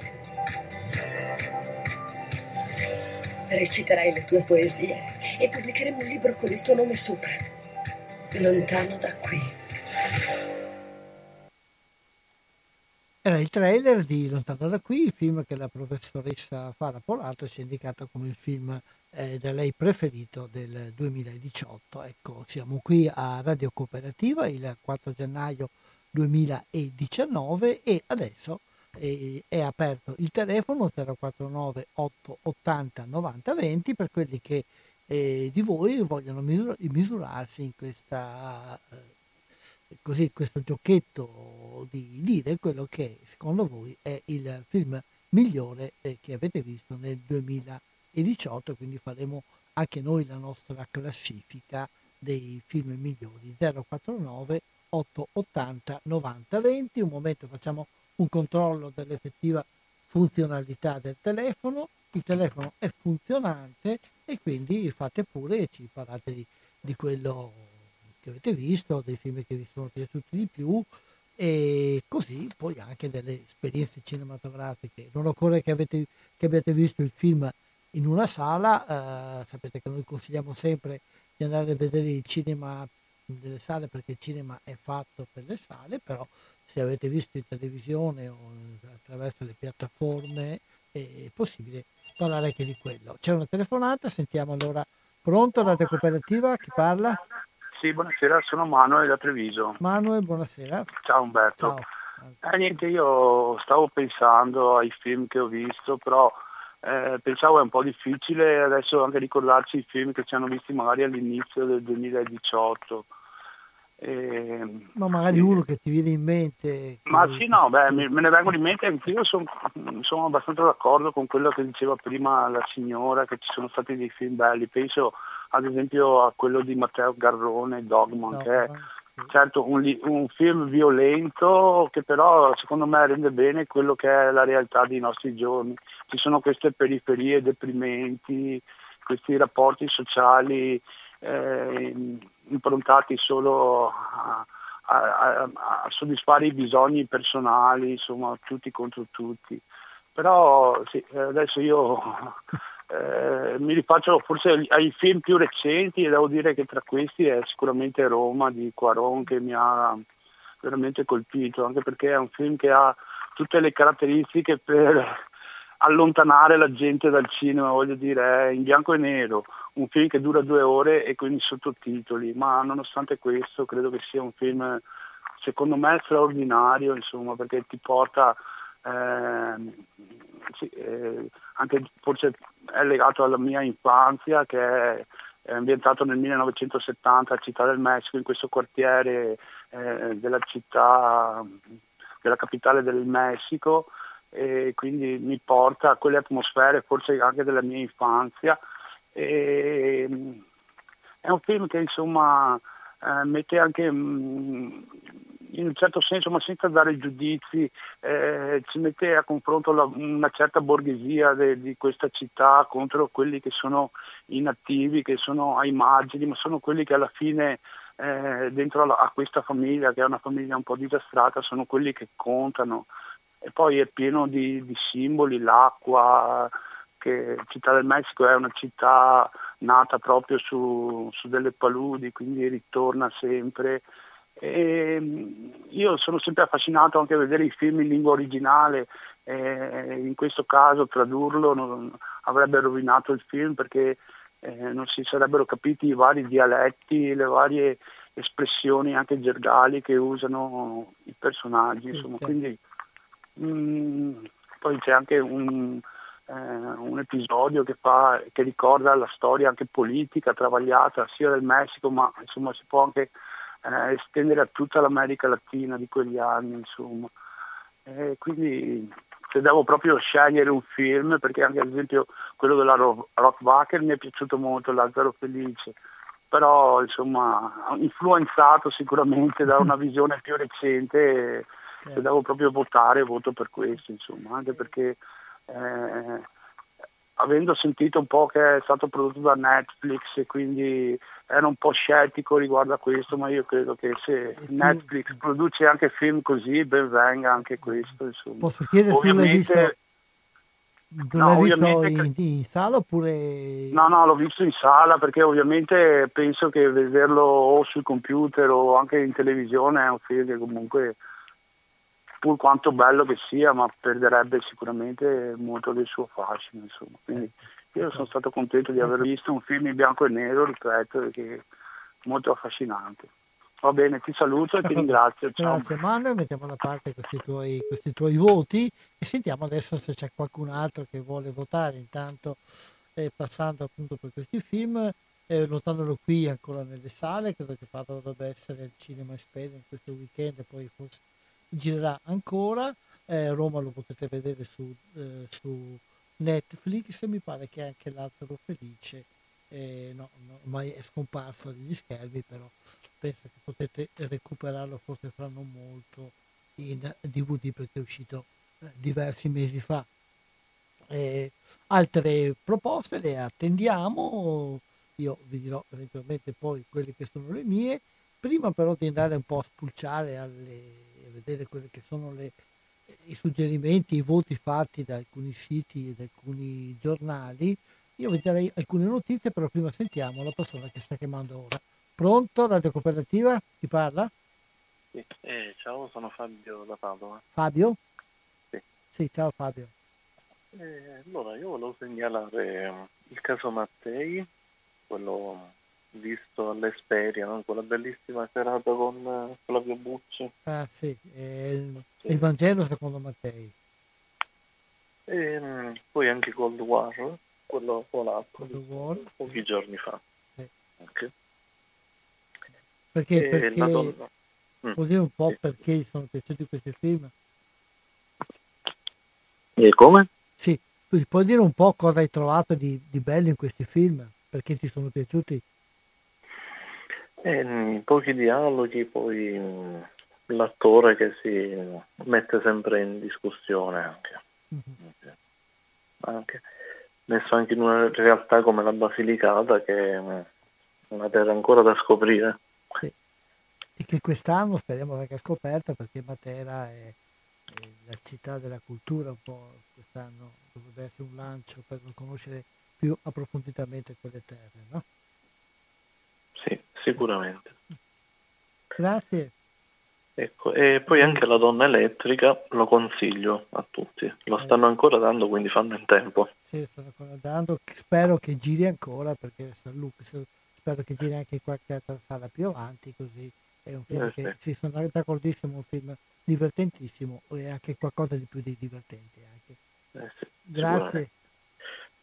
Reciterai le tue poesie e pubblicheremo un libro con il tuo nome sopra. Lontano da qui. Era il trailer di Lontano da qui, il film che la professoressa Fara Polato ci ha indicato come il film eh, da lei preferito del 2018. Ecco, siamo qui a Radio Cooperativa il 4 gennaio 2019 e adesso eh, è aperto il telefono 049 880 90 20 per quelli che eh, di voi vogliono misur- misurarsi in questa, eh, così, questo giochetto di dire quello che secondo voi è il film migliore eh, che avete visto nel 2018 e 18, quindi faremo anche noi la nostra classifica dei film migliori. 049 880 90 20 un momento facciamo un controllo dell'effettiva funzionalità del telefono. Il telefono è funzionante e quindi fate pure e ci parlate di, di quello che avete visto dei film che vi sono piaciuti di più e così poi anche delle esperienze cinematografiche. Non occorre che, avete, che abbiate visto il film in una sala, eh, sapete che noi consigliamo sempre di andare a vedere il cinema nelle sale perché il cinema è fatto per le sale, però se avete visto in televisione o attraverso le piattaforme è possibile parlare anche di quello. C'è una telefonata, sentiamo allora. Pronto, Radio Cooperativa, chi parla? Sì, buonasera, sono Manuel da Treviso. Manuel, buonasera. Ciao Umberto. Ciao. Eh, niente, io stavo pensando ai film che ho visto, però eh, pensavo è un po' difficile adesso anche ricordarci i film che ci hanno visti magari all'inizio del 2018. Eh, ma magari uno che ti viene in mente. Ma sì, no, beh, me, ne vengono in mente anch'io sono, sono abbastanza d'accordo con quello che diceva prima la signora, che ci sono stati dei film belli. Penso ad esempio a quello di Matteo Garrone, Dogman, no, che è certo un, un, film violento che però secondo me rende bene quello che è la realtà dei nostri giorni. Ci sono queste periferie deprimenti, questi rapporti sociali eh, improntati solo a, a, a, soddisfare i bisogni personali, insomma tutti contro tutti. Però sì, adesso io [LAUGHS] eh, mi rifaccio forse ai film più recenti e devo dire che tra questi è sicuramente Roma di Quaron che mi ha veramente colpito, anche perché è un film che ha tutte le caratteristiche per allontanare la gente dal cinema, voglio dire, è in bianco e nero, un film che dura due ore e quindi sottotitoli, ma nonostante questo credo che sia un film secondo me straordinario, insomma, perché ti porta eh, sì, eh, anche forse è legato alla mia infanzia che è, è ambientato nel 1970 a Città del Messico, in questo quartiere eh, della città, della capitale del Messico e quindi mi porta a quelle atmosfere forse anche della mia infanzia. E, è un film che insomma eh, mette anche mm, in un certo senso, ma senza dare giudizi, eh, ci mette a confronto la, una certa borghesia de, di questa città contro quelli che sono inattivi, che sono ai margini, ma sono quelli che alla fine eh, dentro la, a questa famiglia, che è una famiglia un po' disastrata, sono quelli che contano. E poi è pieno di, di simboli, l'acqua, che Città del Messico è una città nata proprio su, su delle paludi, quindi ritorna sempre. E mm, io sono sempre affascinato anche a vedere i film in lingua originale, in questo caso tradurlo non, avrebbe rovinato il film perché eh, non si sarebbero capiti i vari dialetti, le varie espressioni anche gergali che usano i personaggi. Insomma. Quindi, mh, mm, poi c'è anche un, eh, un episodio che, fa, che, ricorda la storia anche politica travagliata sia del Messico, ma insomma si può anche eh, estendere a tutta l'America Latina di quegli anni. Insomma. E quindi se devo proprio scegliere un film, perché anche ad esempio quello della Rockbacker mi è piaciuto molto, Lazzaro Felice, però insomma influenzato sicuramente da una [LAUGHS] visione più recente, se certo. devo proprio votare voto per questo, insomma, anche perché eh, avendo sentito un po' che è stato prodotto da Netflix e quindi ero un po' scettico riguardo a questo, ma io credo che se Netflix produce anche film così, ben venga anche questo. Insomma. Posso chiedere, Ovviamente, tu l'hai visto, no, visto in, in, sala oppure... No, no, l'ho visto in sala perché ovviamente penso che vederlo o sul computer o anche in televisione è un film che comunque pur quanto bello che sia, ma perderebbe sicuramente molto del suo fascino. Insomma. Quindi io sono stato contento di aver visto un film in bianco e nero, ripeto, che è molto affascinante. Va bene, ti saluto e ti ringrazio. Ciao. Grazie Manuel, mettiamo da parte questi tuoi, questi tuoi, voti e sentiamo adesso se c'è qualcun altro che vuole votare. Intanto eh, passando appunto per questi film, eh, notandolo qui ancora nelle sale, credo che Padova dovrebbe essere il cinema Esperience in questo weekend e poi forse girerà ancora. Eh, Roma lo potete vedere su, eh, su, Netflix e mi pare che anche l'altro felice eh, no, no, ormai è scomparso dagli schermi però penso che potete recuperarlo forse fra non molto in DVD perché è uscito eh, diversi mesi fa eh, altre proposte le attendiamo io vi dirò eventualmente poi quelle che sono le mie prima però di andare un po' a spulciare alle vedere quelli che sono le, i suggerimenti, i voti fatti da alcuni siti e da alcuni giornali, io vedrei alcune notizie, però prima sentiamo la persona che sta chiamando ora. Pronto, Radio Cooperativa? Chi parla? Sì. Eh, ciao, sono Fabio da Padova. Fabio? Sì. Sì, ciao Fabio. Eh, allora, io volevo segnalare il caso Mattei, quello visto all'Esperia, no? quella bellissima serata con Flavio Bucci. Ah sì, il, sì. il Vangelo secondo Mattei. E, mm, poi anche Cold War, quello polacco, War. pochi giorni fa. Sì. Okay. Perché, perché donna... mm. può dire un po' sì. perché sono piaciuti questi film? E come? Sì, puoi dire un po' cosa hai trovato di, di bello in questi film? Perché ti sono piaciuti? E pochi dialoghi, poi mm, l'attore che si mette sempre in discussione anche. Mm-hmm. anche. Messo anche in una realtà come la Basilicata che è una terra ancora da scoprire. Sì. E che quest'anno speriamo venga scoperta perché Matera è, è, la città della cultura un po' quest'anno dovrebbe essere un lancio per conoscere più approfonditamente quelle terre, no? Sì, sicuramente. Grazie. Ecco, e poi anche la donna elettrica lo consiglio a tutti, lo stanno ancora dando quindi fanno in tempo. Sì, stanno ancora dando, spero che giri ancora perché spero che giri anche qualche altra sala più avanti così è un film eh, che sì. sì, sono d'accordissimo, un film divertentissimo e anche qualcosa di più di divertente anche. Eh sì, Grazie.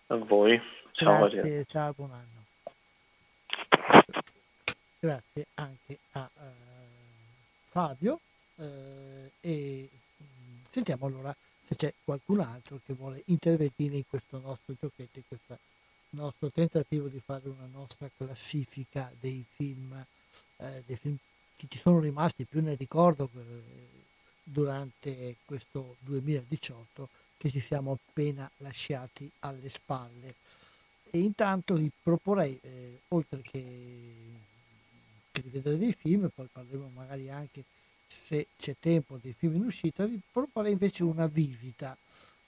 A voi. Ciao Grazie, Maria. ciao, buon anno. Grazie anche a uh, Fabio uh, e um, sentiamo allora se c'è qualcun altro che vuole intervenire in questo nostro giochetto, in questo nostro tentativo di fare una nostra classifica dei film, eh, dei film che ci sono rimasti più nel ricordo eh, durante questo 2018 che ci siamo appena lasciati alle spalle. E intanto vi proporrei, eh, oltre che, di vedere dei film, poi parleremo magari anche se c'è tempo dei film in uscita, vi proporrei invece una visita,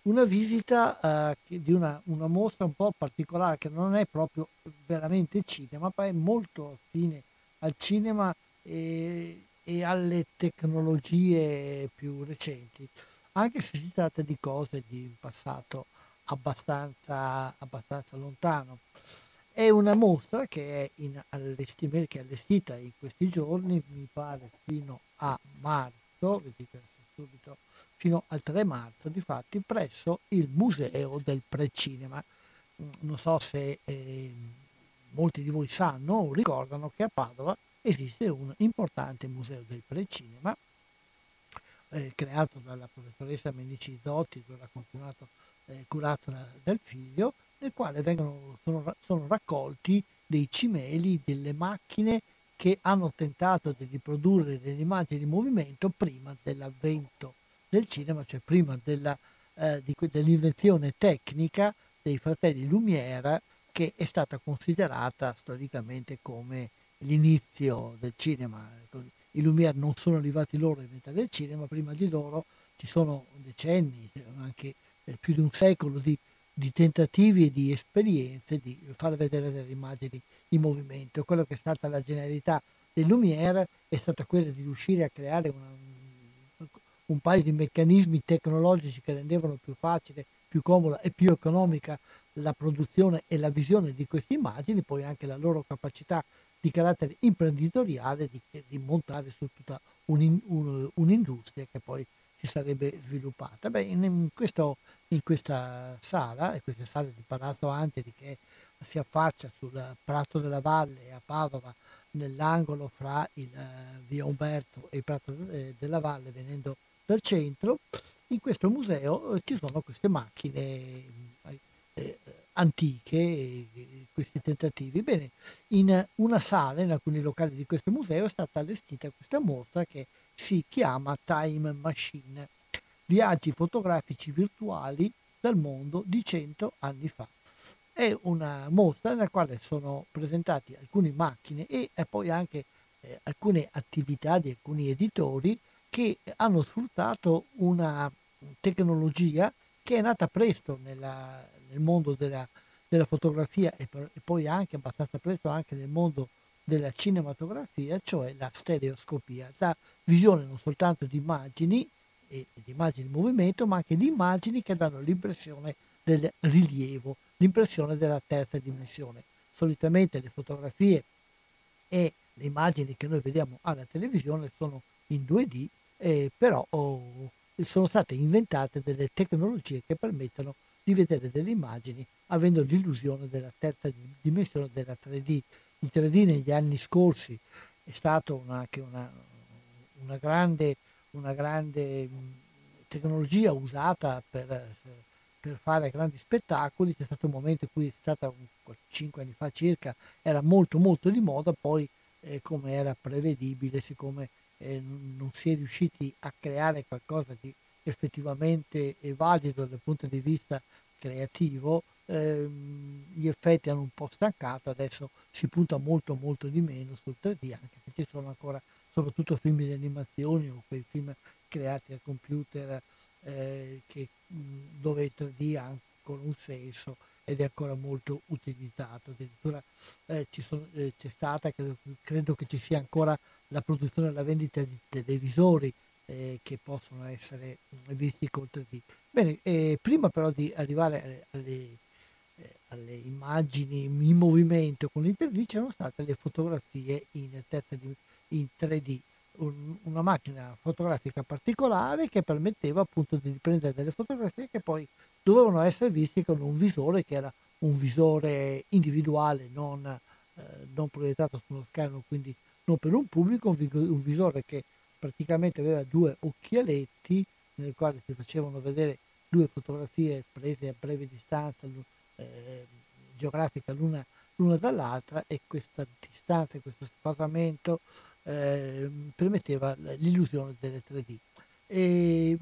una visita eh, di una, una, mostra un po' particolare che non è proprio veramente cinema, ma è molto affine al cinema e, e alle tecnologie più recenti, anche se si tratta di cose di un passato abbastanza, abbastanza lontano. È una mostra che è, in che è allestita in questi giorni, mi pare fino a marzo, subito, fino al 3 marzo, di fatti, presso il Museo del Precinema. Non so se eh, molti di voi sanno o ricordano che a Padova esiste un importante museo del precinema eh, creato dalla professoressa Menici Zotti, dove ha continuato eh, curato da, dal figlio, nel quale vengono, sono, sono raccolti dei cimeli, delle macchine che hanno tentato di riprodurre delle immagini di movimento prima dell'avvento del cinema, cioè prima della, eh, di, dell'invenzione tecnica dei fratelli Lumière, che è stata considerata storicamente come l'inizio del cinema. I Lumière non sono arrivati loro a inventare il cinema, prima di loro ci sono decenni, anche più di un secolo di, di tentativi e di esperienze di far vedere delle immagini in movimento. Quello che è stata la genialità dei Lumière è stata quella di riuscire a creare una, un paio di meccanismi tecnologici che rendevano più facile, più comoda e più economica la produzione e la visione di queste immagini, poi anche la loro capacità di carattere imprenditoriale di, di montare su tutta un, un, un'industria che poi si sarebbe sviluppata. Beh, in, in, questo, in questa sala, in queste sale di Palazzo Anteri che si affaccia sul Prato della Valle a Padova, nell'angolo fra il uh, via Umberto e il Prato de, della Valle, venendo dal centro, in questo museo eh, ci sono queste macchine eh, eh antiche, questi tentativi. Bene, in una sala, in alcuni locali di questo museo, è stata allestita questa mostra che si chiama Time Machine, viaggi fotografici virtuali dal mondo di 100 anni fa. È una mostra nella quale sono presentati alcune macchine e poi anche eh, alcune attività di alcuni editori che hanno sfruttato una tecnologia che è nata presto nella, nel mondo della, della fotografia e, per, e, poi anche abbastanza presto anche nel mondo della cinematografia, cioè la stereoscopia, la visione non soltanto di immagini, e, di immagini in movimento, ma anche di immagini che danno l'impressione del rilievo, l'impressione della terza dimensione. Solitamente le fotografie e le immagini che noi vediamo alla televisione sono in 2D, eh, però oh, sono state inventate delle tecnologie che permettono di vedere delle immagini avendo l'illusione della terza dimensione della 3D. Il 3D negli anni scorsi è stata anche una, una, grande, una grande tecnologia usata per, per, fare grandi spettacoli, c'è stato un momento in cui è stata 5 anni fa circa, era molto molto di moda, poi eh, come era prevedibile, siccome eh, non si è riusciti a creare qualcosa di effettivamente valido dal punto di vista creativo, ehm, gli effetti hanno un po' stancato, adesso si punta molto molto di meno sul 3D, anche se ci sono ancora soprattutto film di animazione o quei film creati al computer eh, che, dove il 3D ha ancora un senso ed è ancora molto utilizzato. Addirittura eh, sono, eh, c'è stata, credo, credo, che ci sia ancora la produzione e la vendita di televisori eh, che possono essere visti con 3D. Bene, eh, prima però di arrivare alle, eh, alle, immagini in movimento con il 3D c'erano state le fotografie in, in 3D, un, una macchina fotografica particolare che permetteva appunto di riprendere delle fotografie che poi dovevano essere viste con un visore che era un visore individuale, non, eh, non proiettato su uno schermo, quindi non per un pubblico, un visore che praticamente aveva due occhialetti nei quali si facevano vedere due fotografie prese a breve distanza eh, geografica l'una, l'una, dall'altra e questa distanza, questo spasamento eh, permetteva l'illusione delle 3D. E,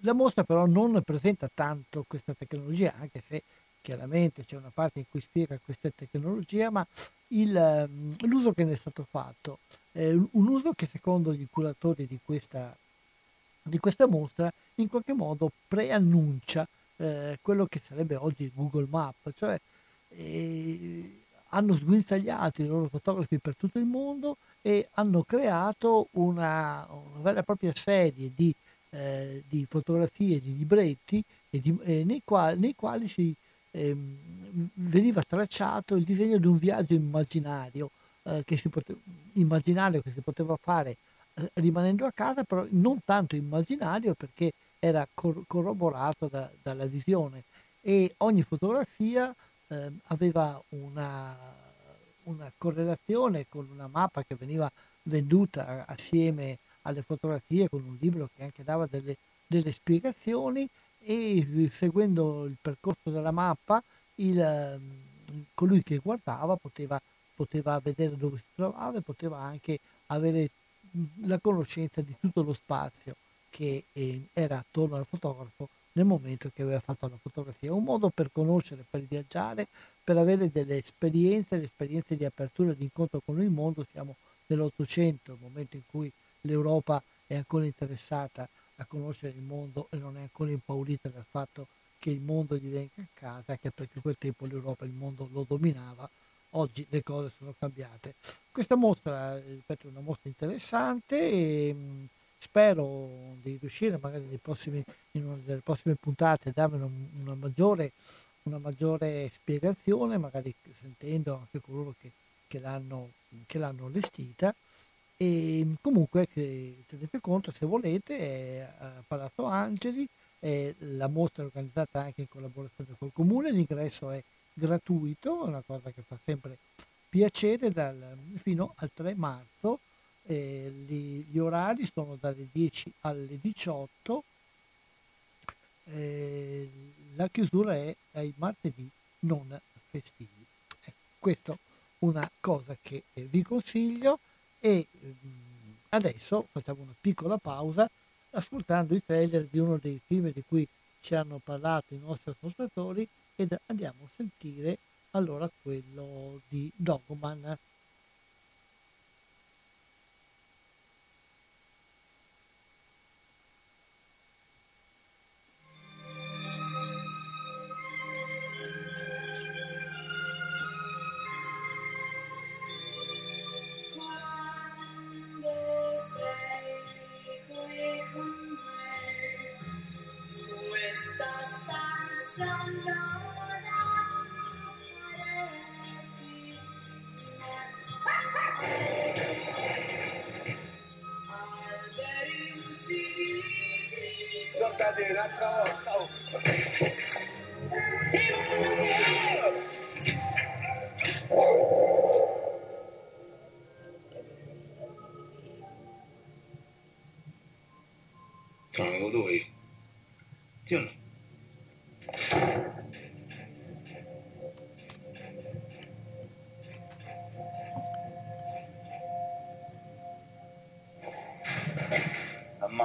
la mostra però non presenta tanto questa tecnologia, anche se chiaramente c'è una parte in cui spiega questa tecnologia, ma il, l'uso che ne è stato fatto, eh, un uso che secondo gli curatori di questa, di questa mostra in qualche modo preannuncia eh, quello che sarebbe oggi Google Map, cioè eh, hanno sguinzagliato i loro fotografi per tutto il mondo e hanno creato una, una vera e propria serie di, eh, di fotografie, di libretti di, eh, nei, quali, nei, quali, si eh, veniva tracciato il disegno di un viaggio immaginario, eh, che si pote- immaginario che si poteva fare eh, rimanendo a casa, però non tanto immaginario perché era cor- corroborato da, dalla visione. E ogni fotografia eh, aveva una, una, correlazione con una mappa che veniva venduta assieme alle fotografie con un libro che anche dava delle, delle spiegazioni e seguendo il percorso della mappa il, ehm, colui che guardava poteva, poteva vedere dove si trovava e poteva anche avere la conoscenza di tutto lo spazio che eh, era attorno al fotografo nel momento che aveva fatto la fotografia. Un modo per conoscere, per viaggiare, per avere delle esperienze, le esperienze di apertura, di incontro con il mondo. Siamo nell'Ottocento, il momento in cui l'Europa è ancora interessata a conoscere il mondo e non è ancora impaurita dal fatto che il mondo gli venga a casa, anche perché in quel tempo l'Europa il mondo lo dominava, oggi le cose sono cambiate. Questa mostra, ripeto, è una mostra interessante e mh, spero di riuscire magari prossimi, in una delle prossime puntate a darvi una, maggiore, una maggiore spiegazione, magari sentendo anche coloro che, che, l'hanno, che l'hanno allestita e comunque tenete conto, se volete, è a Palazzo Angeli, è la mostra è organizzata anche in collaborazione col comune, l'ingresso è gratuito, una cosa che fa sempre piacere, dal, fino al 3 marzo. Eh, gli, gli, orari sono dalle 10 alle 18, eh, la chiusura è ai martedì non festivi. Ecco, questa è una cosa che eh, vi consiglio. E ehm, adesso facciamo una piccola pausa ascoltando i trailer di uno dei film di cui ci hanno parlato i nostri ascoltatori ed andiamo a sentire allora quello di Dogman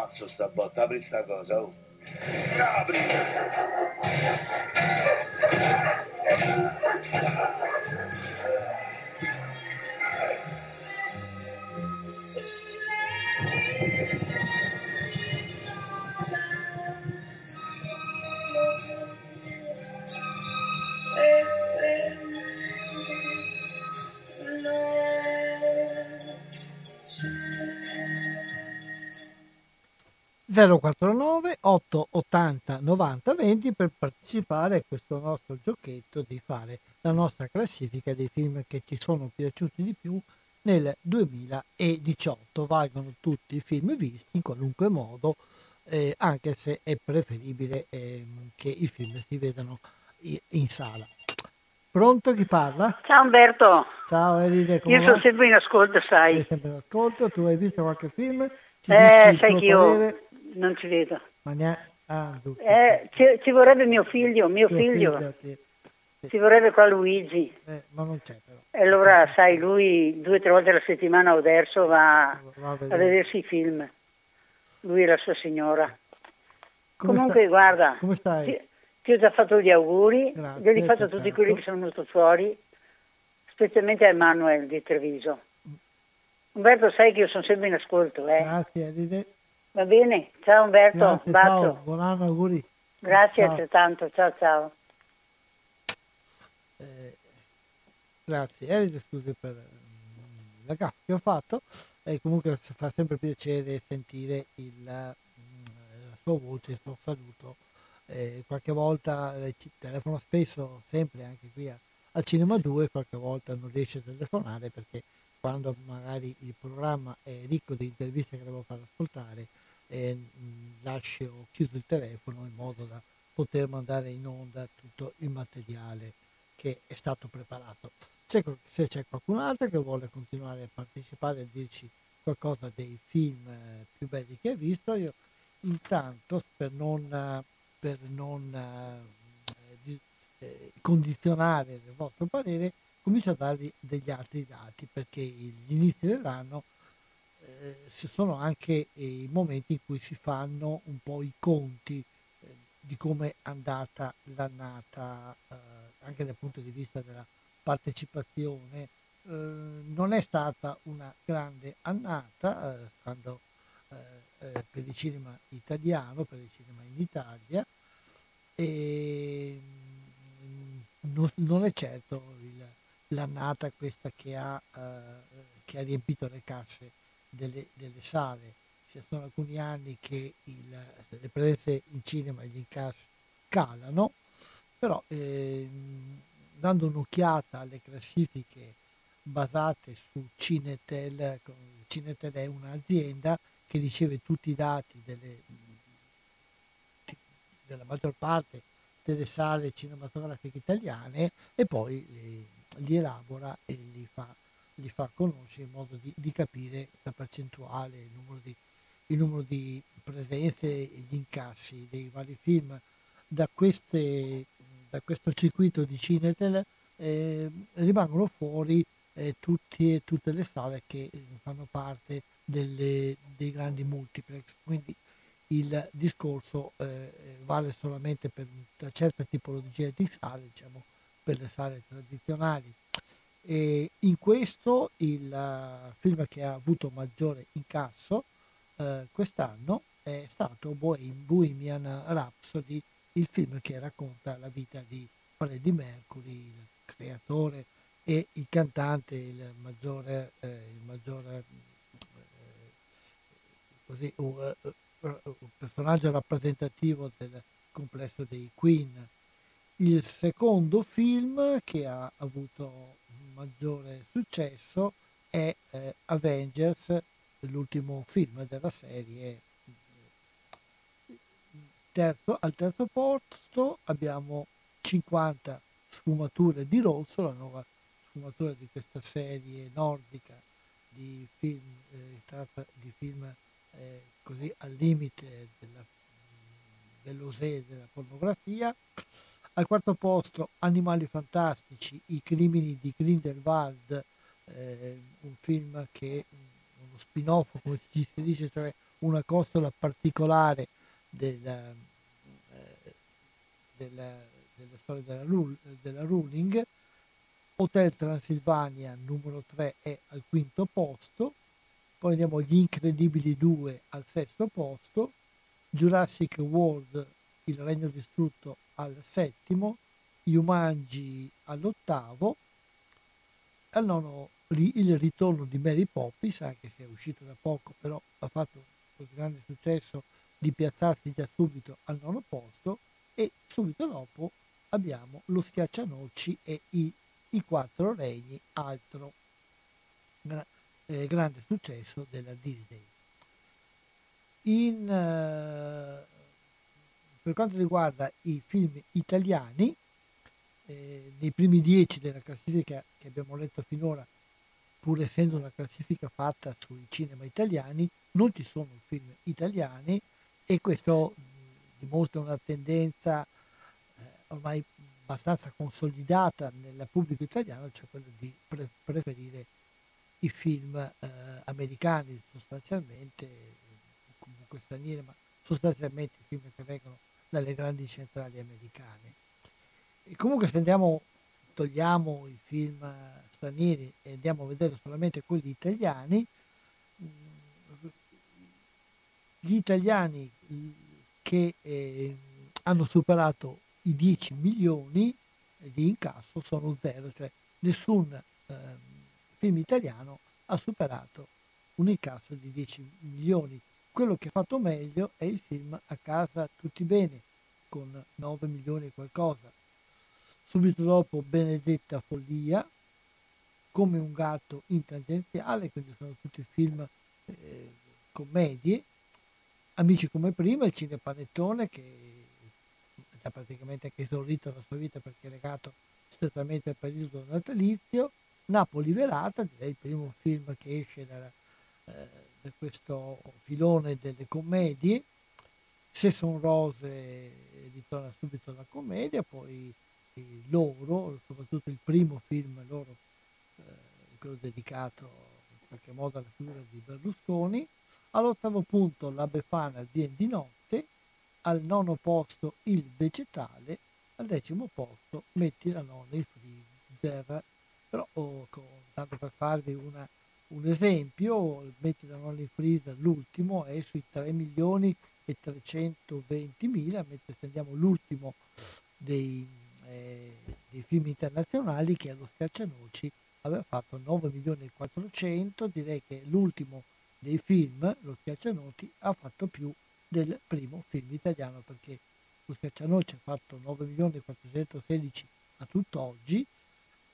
cazzo sta botta, apri sta cosa, 049 880 90 20 per partecipare a questo nostro giochetto di fare la nostra classifica dei film che ci sono piaciuti di più nel 2018. Valgono tutti i film visti in qualunque modo, eh, anche se è preferibile eh, che i film si vedano in sala. Pronto chi parla? Ciao Umberto. Ciao come Io sono sempre in ascolto, sai. Sei sempre in ascolto, tu hai visto qualche film? Ci eh, sai che io parere? Non ci vedo. Ma neanche... Ah, eh, ci, ci, vorrebbe mio figlio, mio Tuo figlio. figlio. Sì. Ci vorrebbe qua Luigi. Eh, ma non c'è però. E allora, sai, lui due o tre volte alla settimana o verso va, va a, a, vedersi i film. Lui e la sua signora. Come Comunque, sta? guarda. Come stai? Ti, ti, ho già fatto gli auguri, Grazie, glieli ho fatto a tutti quelli che sono venuti fuori, specialmente a Emanuele di Treviso. Umberto, sai che io sono sempre in ascolto, eh? Grazie. Va bene, ciao Umberto, Grazie, ciao, buon anno, auguri. Grazie ciao. altrettanto, ciao ciao. Eh, grazie, Eride, scusi per mm, la gaffa che ho fatto e comunque fa sempre piacere sentire il, mm, la sua voce, il suo saluto. Eh, qualche volta eh, telefono spesso, sempre anche qui a, al Cinema 2, qualche volta non riesce a telefonare perché quando magari il programma è ricco di interviste che devo far ascoltare e lascio chiuso il telefono in modo da poter mandare in onda tutto il materiale che è stato preparato. C'è, se c'è qualcun altro che vuole continuare a partecipare e dirci qualcosa dei film eh, più belli che ha visto, io intanto per non, per non eh, eh, condizionare il vostro parere comincio a darvi degli altri dati perché gli inizi dell'anno eh, ci sono anche i momenti in cui si fanno un po' i conti eh, di come è andata l'annata eh, anche dal punto di vista della partecipazione. Eh, non è stata una grande annata eh, quando, eh, per il cinema italiano, per il cinema in Italia e mm, non, non è certo il, l'annata questa che ha, che ha riempito le casse delle, delle sale. Ci sono alcuni anni che il, le presenze in cinema e gli incassi calano, però eh, dando un'occhiata alle classifiche basate su Cinetel, Cinetel è un'azienda che riceve tutti i dati delle, della maggior parte delle sale cinematografiche italiane e poi li, li elabora e li fa li fa conoscere in modo di, di capire la percentuale, il numero di, il numero di presenze e gli incassi dei vari film. Da, queste, da questo circuito di Cinetel eh, rimangono fuori eh, tutti, tutte le sale che fanno parte delle, dei grandi multiplex, quindi il discorso eh, vale solamente per una certa tipologia di sale, diciamo per le sale tradizionali. E in questo il uh, film che ha avuto maggiore incasso uh, quest'anno è stato Bohemian Rhapsody, il film che racconta la vita di Freddie Mercury, il creatore e il cantante, il maggiore, eh, il maggiore eh, così, uh, un personaggio rappresentativo del complesso dei Queen. Il secondo film che ha avuto maggiore successo è eh, Avengers, l'ultimo film della serie. Terzo, al terzo posto abbiamo 50 sfumature di rosso, la nuova sfumatura di questa serie nordica di film, eh, tratta di film eh, così al limite della, dell'osè della pornografia. Al quarto posto Animali fantastici, I crimini di Grindelwald, eh, un film che uno spin-off, come si dice, cioè una costola particolare della, eh, della, della storia della, della ruling. Hotel Transilvania numero 3 è al quinto posto, poi andiamo agli Incredibili 2 al sesto posto, Jurassic World Il Regno Distrutto al settimo, Yumanji all'ottavo, al nono il ritorno di Mary Poppins, anche se è uscito da poco, però ha fatto un grande successo di piazzarsi già subito al nono posto e subito dopo abbiamo lo Schiaccianoci e i, i Quattro Regni, altro gra, eh, grande successo della Disney. In, eh, per quanto riguarda i film italiani, eh, nei primi dieci della classifica che abbiamo letto finora, pur essendo una classifica fatta sui cinema italiani, non ci sono film italiani e questo dimostra una tendenza eh, ormai abbastanza consolidata nel pubblico italiano, cioè quello di pre- preferire i film eh, americani sostanzialmente, comunque stranieri, ma sostanzialmente i film che vengono dalle grandi centrali americane. E comunque se andiamo, togliamo i film stranieri e andiamo a vedere solamente quelli italiani, gli italiani che eh, hanno superato i 10 milioni di incasso sono zero, cioè nessun eh, film italiano ha superato un incasso di 10 milioni. Quello che ha fatto meglio è il film A casa tutti bene, con 9 milioni e qualcosa. Subito dopo Benedetta Follia, Come un gatto in tangenziale, quindi sono tutti film eh, commedie. Amici come prima, il cinepanettone che ha praticamente anche esaurito la sua vita perché è legato strettamente al periodo natalizio. Napoli Velata, direi il primo film che esce da, eh, questo filone delle commedie. Se sono rose ritorna subito la commedia, poi loro, soprattutto il primo film loro, eh, quello dedicato in qualche modo alla figura di Berlusconi, all'ottavo punto la Befana viene di notte, al nono posto il vegetale, al decimo posto metti la nonna in freezer. Però, oh, con, tanto per farvi una, un esempio, metti la nonna in freezer, l'ultimo è sui 3 milioni e 320 mila, mentre se andiamo l'ultimo dei, eh, dei film internazionali che è lo Schiaccianoci aveva fatto 9 milioni e 400, direi che l'ultimo dei film, lo Schiaccianoci, ha fatto più del primo film italiano perché lo Schiaccianoci ha fatto 9 milioni e 416 a tutt'oggi,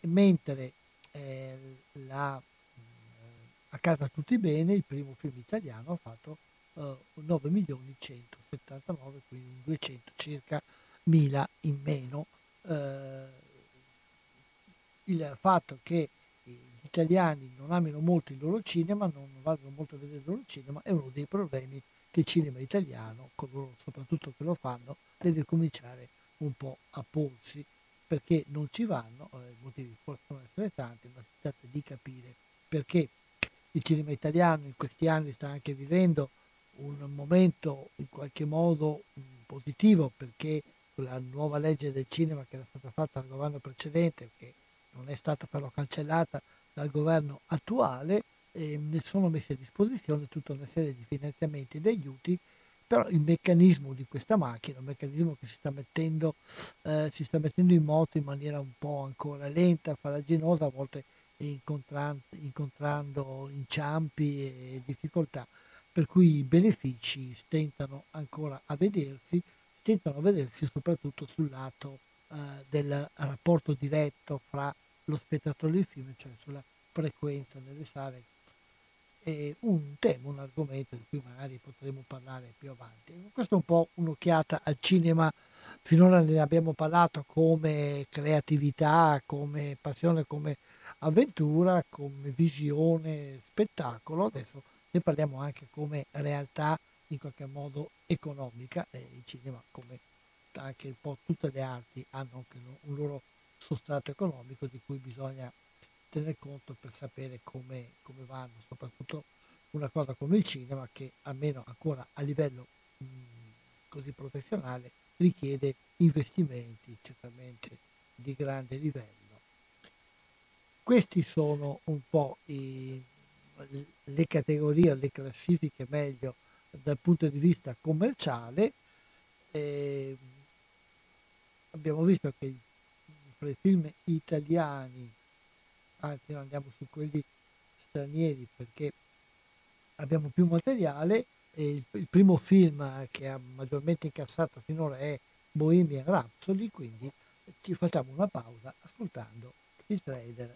mentre eh, la, A casa tutti bene, il primo film italiano, ha fatto uh, 9 milioni 179, quindi 200 circa mila in meno. Uh, il fatto che gli italiani non amino molto il loro cinema, non vadano molto a vedere il loro cinema, è uno dei problemi che il cinema italiano, coloro soprattutto che lo fanno, deve cominciare un po' a porsi, perché non ci vanno, eh, i motivi possono essere tanti, ma si tratta di capire perché il cinema italiano in questi anni sta anche vivendo un momento in qualche modo positivo perché la nuova legge del cinema che era stata fatta dal governo precedente, che non è stata però cancellata dal governo attuale, eh, ne sono messi a disposizione tutta una serie di finanziamenti e di aiuti, però il meccanismo di questa macchina, un meccanismo che si sta mettendo, eh, si sta mettendo in moto in maniera un po' ancora lenta, faraginosa, a volte incontrando, inciampi e difficoltà, per cui i benefici stentano ancora a vedersi, stentano a vedersi soprattutto sul lato eh, del rapporto diretto fra lo spettatore il film, cioè sulla frequenza nelle sale. È un tema, un argomento di cui magari potremo parlare più avanti. Questa è un po' un'occhiata al cinema, finora ne abbiamo parlato come creatività, come passione, come avventura, come visione, spettacolo, adesso ne parliamo anche come realtà in qualche modo economica e il cinema come anche un po' tutte le arti hanno anche un loro sostrato economico di cui bisogna tener conto per sapere come, come vanno, soprattutto una cosa come il cinema che almeno ancora a livello mh, così professionale richiede investimenti certamente di grande livello. Questi sono un po' i, le categorie, le classifiche meglio dal punto di vista commerciale. Eh, abbiamo visto che fra i film italiani, anzi non andiamo su quelli stranieri perché abbiamo più materiale, il, il, primo film che ha maggiormente incassato finora è Bohemian Rhapsody, quindi ci facciamo una pausa ascoltando il trailer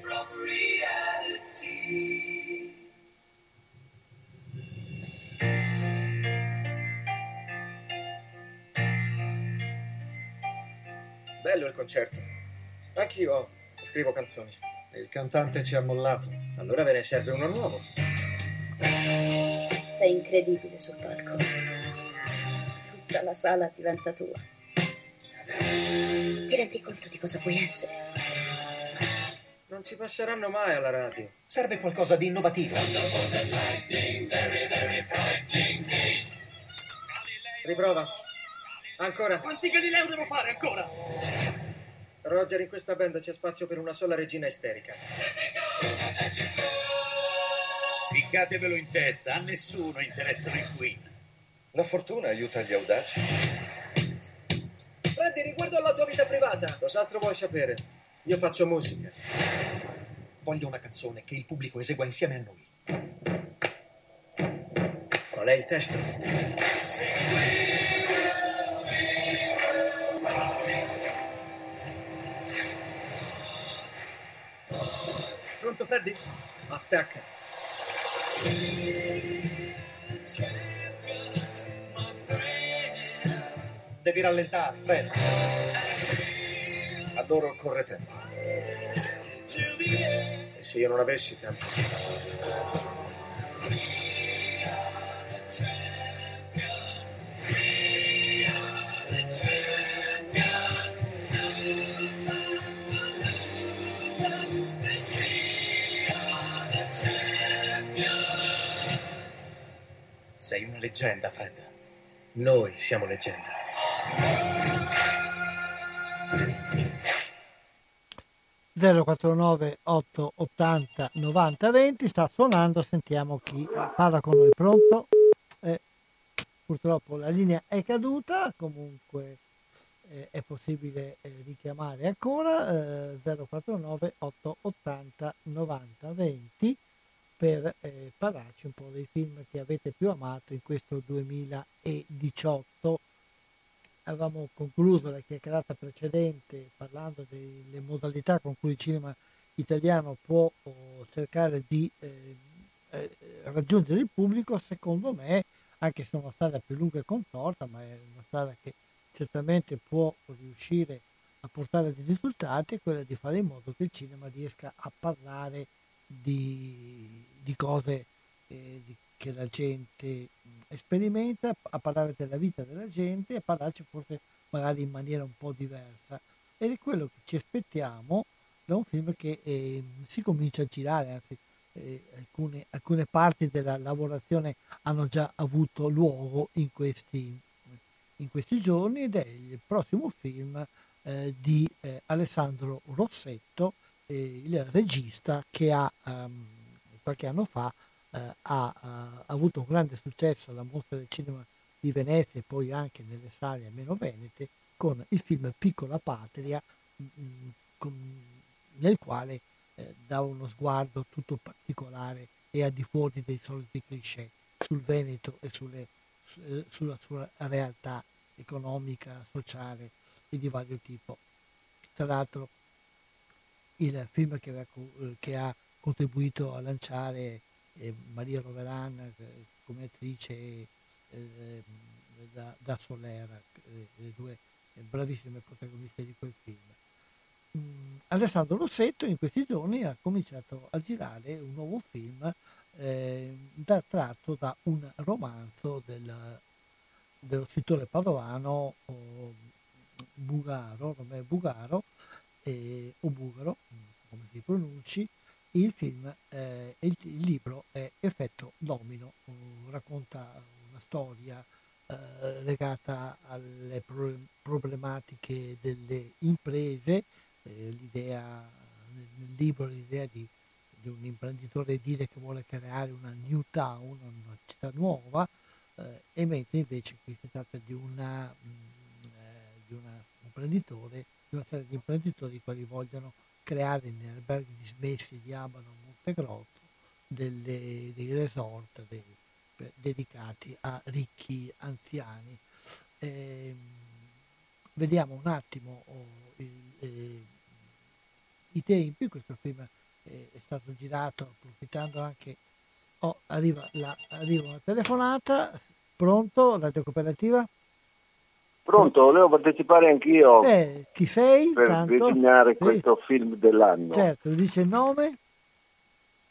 Bello il concerto. Anch'io scrivo canzoni. Il cantante ci ha mollato. Allora ve ne serve uno nuovo. Sei incredibile sul palco. Tutta la sala diventa tua. Ti rendi conto di cosa puoi essere? Non ci passeranno mai alla radio. Serve qualcosa di innovativo. Riprova. Ancora. Quanti Galileo devo fare ancora? Roger, in questa band c'è spazio per una sola regina isterica. Ficcatevelo in testa, a nessuno interessano i Queen. La fortuna aiuta gli audaci. Freddy, riguardo alla tua vita privata. Cos'altro vuoi sapere? Io faccio musica. Voglio una canzone che il pubblico esegua insieme a noi. Qual è il testo? Pronto, Freddy? Attacca. Devi rallentare, Fred. Adoro corre tempo. E se io non avessi tempo? Sei una leggenda, Fred. Noi siamo leggenda. (049 880 90 20) sta suonando, sentiamo chi parla con noi. Pronto? Eh, purtroppo la linea è caduta, comunque eh, è possibile eh, richiamare ancora 049 880 90 20 per eh, parlarci un po' dei film che avete più amato in questo 2018. Avevamo concluso la chiacchierata precedente parlando delle modalità con cui il cinema italiano può oh, cercare di eh, eh, raggiungere il pubblico. Secondo me, anche se è una strada più lunga e contorta, ma è una strada che certamente può riuscire a portare dei risultati, è quella di fare in modo che il cinema riesca a parlare di, di cose eh, che la gente sperimenta, a parlare della vita della gente e a parlarci forse magari in maniera un po' diversa. Ed è quello che ci aspettiamo da un film che eh, si comincia a girare, anzi eh, alcune, alcune, parti della lavorazione hanno già avuto luogo in questi, in questi giorni ed è il prossimo film eh, di eh, Alessandro Rossetto eh, il regista che ha um, qualche anno fa eh, ha, ha, avuto un grande successo alla Mostra del Cinema di Venezia e poi anche nelle sale meno venete con il film Piccola Patria mh, mm, con, nel quale eh, dà uno sguardo tutto particolare e al di fuori dei soliti cliché sul Veneto e sulle, su, sulla sua realtà economica, sociale e di vario tipo. Tra l'altro il film che, eh, che ha contribuito a lanciare eh, Maria Roveran eh, come attrice eh, da, da, Solera, le due bravissime protagoniste di quel film. Mm, Alessandro Rossetto in questi giorni ha cominciato a girare un nuovo film eh, da, tratto da un romanzo del, dello scrittore padovano oh, Bugaro, Romeo Bugaro, eh, o Bugaro, come si pronunci, il film, eh, il, il, libro è Effetto Domino, racconta una storia eh, legata alle pro- problematiche delle imprese, eh, l'idea libro l'idea di, di, un imprenditore edile che vuole creare una new town, una città nuova, eh, e mentre invece qui si tratta di, una, mh, mm, eh, di una imprenditore, di una serie di imprenditori che vogliono creare negli alberghi dismessi di Abano Montegrotto delle, dei resort dei, dedicati a ricchi anziani. Eh, vediamo un attimo oh, il, eh, i tempi, questo film è, è stato girato approfittando anche, oh, arriva, la, arriva una telefonata, pronto, radio cooperativa? Pronto, volevo partecipare anch'io. Eh, chi sei? Per Tanto? disegnare Sì. questo film dell'anno. Certo, dice il nome?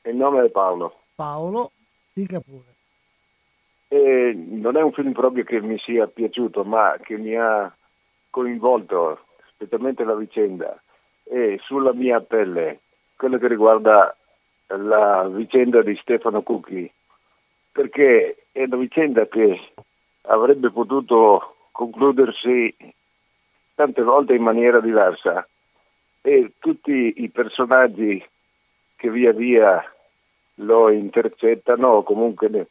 Il nome è Paolo. Paolo, dica pure. E non è un film proprio che mi sia piaciuto, ma che mi ha coinvolto, specialmente la vicenda, e sulla mia pelle, quello che riguarda la vicenda di Stefano Cucchi, perché è una vicenda che avrebbe potuto concludersi tante volte in maniera diversa e tutti i personaggi che via via lo intercettano o comunque ne-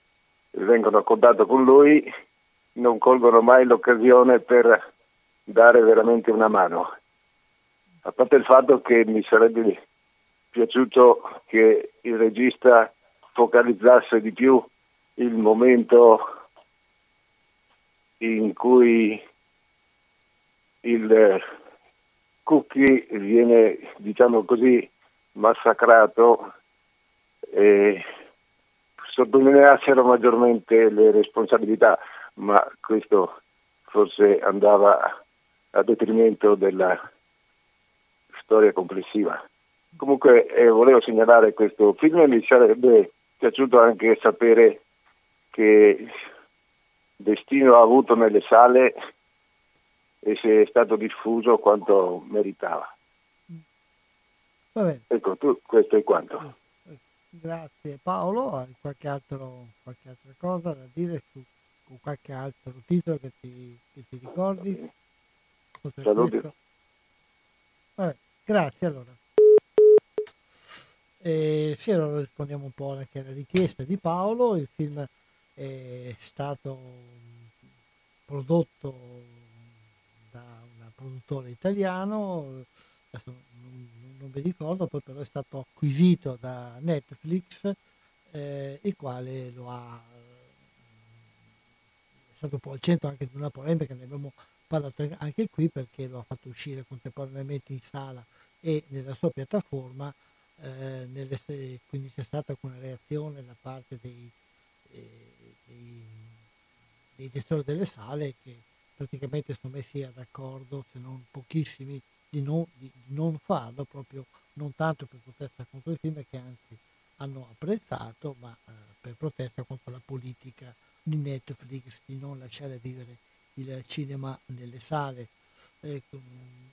vengono a contatto con lui non colgono mai l'occasione per dare veramente una mano. A parte il fatto che mi sarebbe piaciuto che il regista focalizzasse di più il momento in cui il eh, Cookie viene, diciamo così, massacrato e sottolineassero maggiormente le responsabilità, ma questo forse andava a detrimento della storia complessiva. Comunque eh, volevo segnalare questo film e mi sarebbe piaciuto anche sapere che destino ha avuto nelle sale e se è stato diffuso quanto meritava. Ecco, tu, questo è quanto. grazie Paolo. Hai qualche, altro, qualche altra cosa da dire su, su qualche altro titolo che ti, che ti ricordi? A Saluti. Vabbè, grazie allora. E sì, allora rispondiamo un po' anche alla richiesta di Paolo. Il film è stato prodotto da un produttore italiano, non, non vi ricordo, poi però è stato acquisito da Netflix, eh, il quale lo ha è stato un po' al centro anche di una polemica, ne abbiamo parlato anche qui perché lo ha fatto uscire contemporaneamente in sala e nella sua piattaforma, eh, nelle- quindi c'è stata una reazione da parte dei, eh, dei, dei gestori delle sale che praticamente sono messi d'accordo, se non pochissimi, di non, di non farlo, proprio non tanto per protesta contro il film che anzi hanno apprezzato, ma eh, per protesta contro la politica di Netflix di non lasciare vivere il cinema nelle sale. Mh,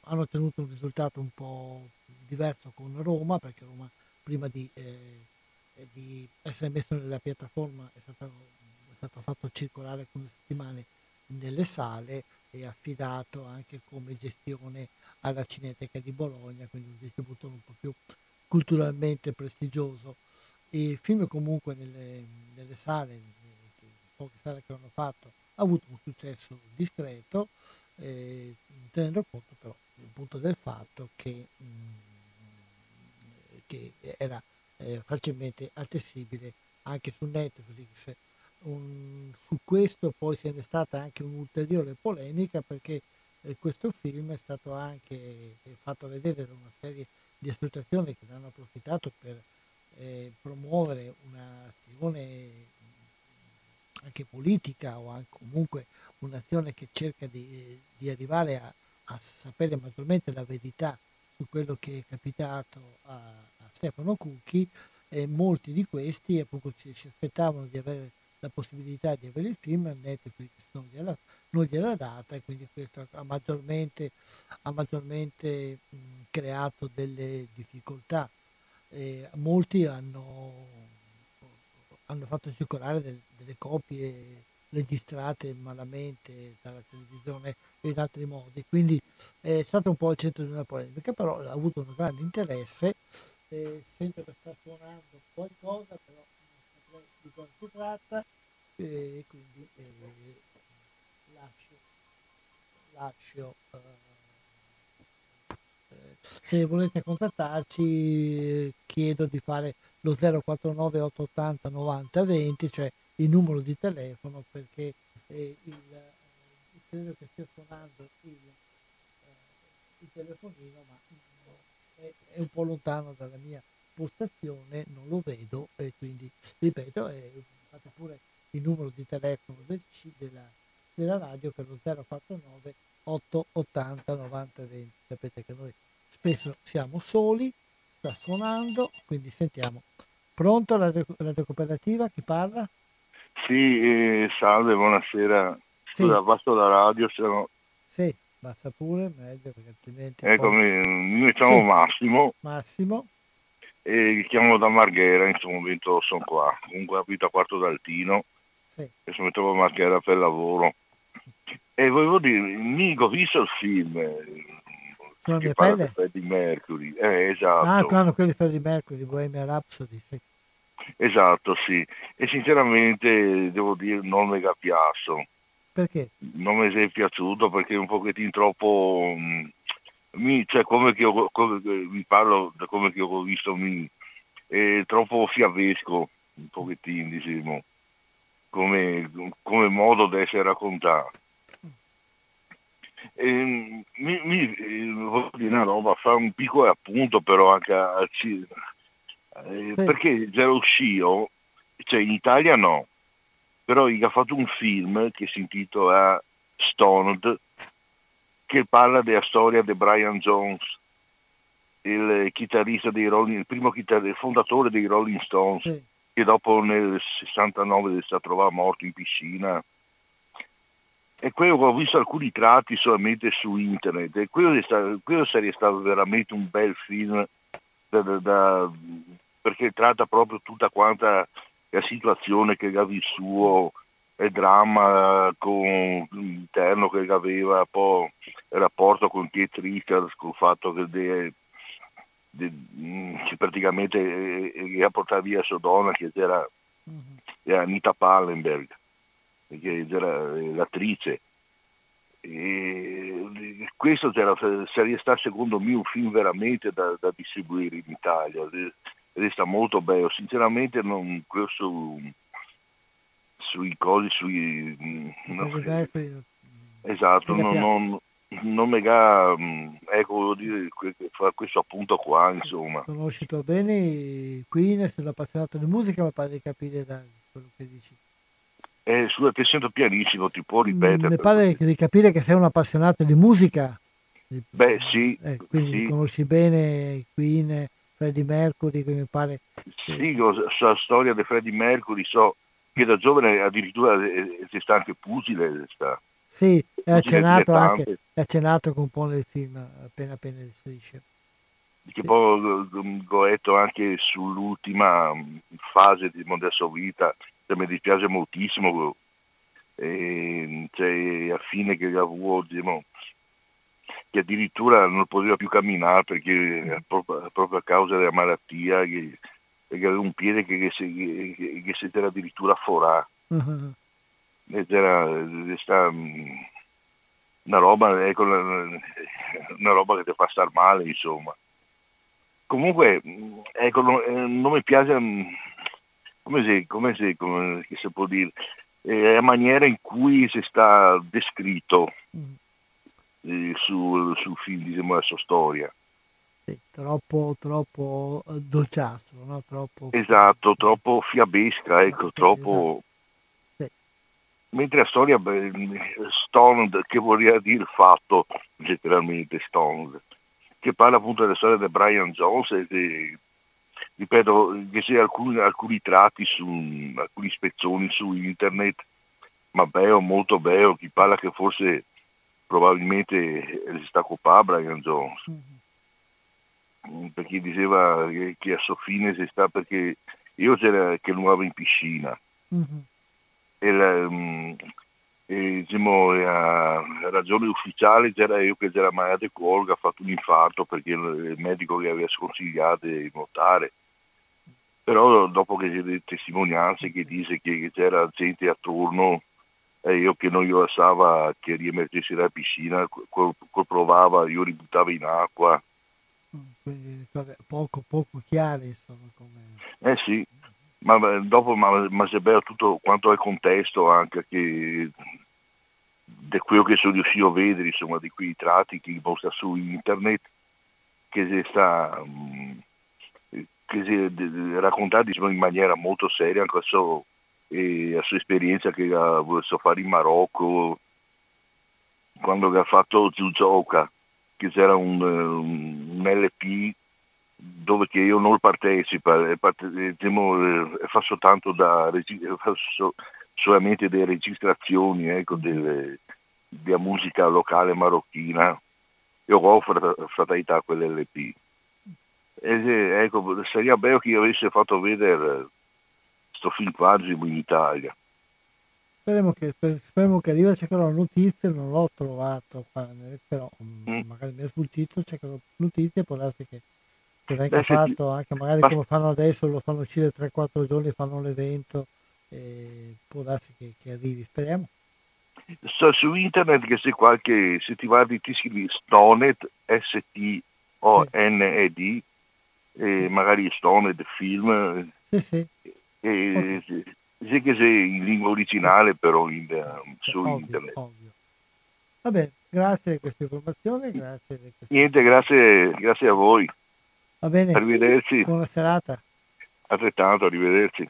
hanno ottenuto un risultato un po' diverso con Roma, perché Roma prima di, eh, eh, di essere messo nella piattaforma è stato, è stato fatto circolare alcune settimane nelle sale e affidato anche come gestione alla Cineteca di Bologna, quindi un distributore un po' più culturalmente prestigioso. Il film comunque nelle, nelle sale, le poche sale che l'hanno fatto, ha avuto un successo discreto, eh, tenendo conto però appunto del fatto che, mh, che era eh, facilmente accessibile anche su Netflix. Un- su questo poi se n'è stata anche un'ulteriore polemica perché eh, questo film è stato anche eh, fatto vedere da una serie di associazioni che ne hanno approfittato per eh, promuovere un'azione anche politica o anche comunque un'azione che cerca di, di arrivare a, a sapere maggiormente la verità su quello che è capitato a, a Stefano Cucchi e molti di questi appunto si, si aspettavano di avere la possibilità di avere il film, Netflix non gliela, non gliela data e quindi questo ha maggiormente, ha maggiormente mh, creato delle difficoltà. E molti hanno, hanno fatto circolare del- delle copie registrate malamente dalla televisione e in altri modi, quindi è stato un po' al centro di una polemica, però ha avuto un grande interesse, eh, sento che sta suonando qualcosa, però di cosa si tratta, e quindi eh, lascio, lascio eh, se volete contattarci chiedo di fare lo 049 880 90 20, cioè il numero di telefono perché eh, il, eh, credo che stia suonando il, eh, il telefonino ma è, è, un po' lontano dalla mia postazione, non lo vedo e quindi ripeto eh, fate pure il numero di telefono del, della, della radio che è lo 049 880 90 20 sapete che noi spesso siamo soli sta suonando quindi sentiamo pronto la radio cooperativa chi parla? Sì, eh, salve, buonasera. Scusa, sì. passo la radio, se no... Sì, basta pure, meglio perché altrimenti... Eccomi, poi... mi chiamo sì. Massimo. Massimo. E chiamo da Marghera, in questo momento sono qua. Comunque abito a Quarto d'Altino. Sì. E sono trovo a Marghera per lavoro. E volevo dire, mica ho visto il film. Eh, con la mia pelle? Freddie Mercury, eh, esatto. Ah, quello di Freddie Mercury, Bohemian Rhapsody, sì. Esatto, sì. E sinceramente devo dire non è piaciuto. Perché? Non mi è piaciuto perché è un pochettino troppo... Mm, mi, cioè come che ho, come, vi parlo da come che ho visto mi, è troppo fiabesco un pochettino diciamo come, come modo di essere raccontato e, mi, mi, voglio dire una roba fa un piccolo appunto però anche a, a, eh, sì. perché Zero Shio, cioè in Italia no, però ha fatto un film che si intitola Stoned, che parla della storia di Brian Jones, il chitarrista dei Rolling, il primo chitarrista, il fondatore dei Rolling Stones, sì. che dopo nel 69 è stato trovato morto in piscina. E quello ho visto alcuni tratti solamente su internet e quello, stato, quello sarebbe stato veramente un bel film da, da, da perché tratta proprio tutta quanta la situazione che aveva il il dramma con l'interno che aveva, poi il rapporto con Keith Richards, con il fatto che, de, de, che praticamente eh, ha portato via sua donna, che era, mm-hmm. era Anita Pallenberg, che era l'attrice. E questo sarebbe stato secondo me un film veramente da, da distribuire in Italia resta molto bello. Sinceramente non questo sui cosi, sui... No, esatto, non, non, non mi ga, ecco, volevo dire, fa questo appunto qua, insomma. Conosci tu bene Queen, sei appassionato di musica, ma pare di capire da quello che dici. Eh, scusa, ti sento pianissimo, ti può ripetere? Mi pare di capire che sei un appassionato di musica. Beh, sì. Eh, quindi sì. conosci bene Queen, Freddie Mercury che mi pare... Sì, so la storia di Freddie Mercury, so che da giovane addirittura si sta anche pugile. Sta. Sì, è accennato, anche, è accennato con un po' nel film appena appena strisce. Che poi ho letto anche sull'ultima fase di sua vita, che mi dispiace moltissimo, e, cioè, a fine che avevo diciamo, che addirittura non poteva più camminare perché proprio, proprio a causa della malattia che, che aveva un piede che, che, si, che, che si era addirittura forato. Uh-huh. Ed era, era una roba, ecco, una roba che ti fa star male, insomma. Comunque, ecco, non, eh, non mi piace, come si, come si, come si può dire, eh, la maniera in cui si sta descritto. Uh-huh eh, sul, sul film, diciamo, la sua storia. Sì, troppo, troppo eh, dolciastro, no? Troppo... Esatto, troppo fiabesca, ecco, troppo... Sì. Mentre la storia Stoned, che vorrà dire fatto, letteralmente Stoned, che parla appunto della storia di Brian Jones e che, ripeto, che c'è alcuni, alcuni tratti su alcuni spezzoni su internet, ma bello, molto bello, chi parla che forse probabilmente si sta occupando Brian Jones mm-hmm. Perché diceva che, a sua fine si sta perché io c'era che nuova in piscina mm-hmm. e la, um, e diciamo, a ragione ufficiale c'era io che c'era mai di colga, ha fatto un infarto perché il medico gli aveva sconsigliato di nuotare. Però dopo che c'è delle testimonianze che dice che c'era gente attorno e io che non io assava che riemergesse dalla piscina, quel, quel provava, io ributtavo in acqua. Poco, poco chiare insomma come... Eh sì, ma dopo ma, ma se bello tutto quanto è contesto anche che di quello che sono riuscito a vedere insomma di quei tratti che posta su internet che si sta mm, che si racconta diciamo, in maniera molto seria anche so, e la sua esperienza che ha voluto fare in Marocco quando ha fatto Zuzoka che c'era un, un LP dove che io non partecipo, eh, diciamo, eh, faccio tanto da faccio solamente delle registrazioni ecco, delle, della musica locale marocchina. Io ho fraternità quell'LP. E, ecco, sarebbe bello che io avessi fatto vedere questo film quasi in Italia. Speriamo che, speriamo che arriva, cercherò notizie, non l'ho trovato qua, però mm. mm. magari mi è sfuggito, cercherò notizie, può darsi che che venga Beh, fatto anche magari ma... come fanno adesso, lo fanno uscire 3-4 giorni, fanno l'evento, può darsi che, che arrivi, speriamo. So, su internet che se qualche, se ti guardi ti scrivi Stoned, S-T-O-N-E-D, sì. e magari Stoned film, sì, sì. E, sì che sei in lingua originale però in, um, su ovvio, internet. Ovvio. Va bene, grazie di questa informazione, grazie. Questa... Niente, grazie, grazie a voi. Va bene. Arrivederci. Buona serata. Altrettanto, arrivederci.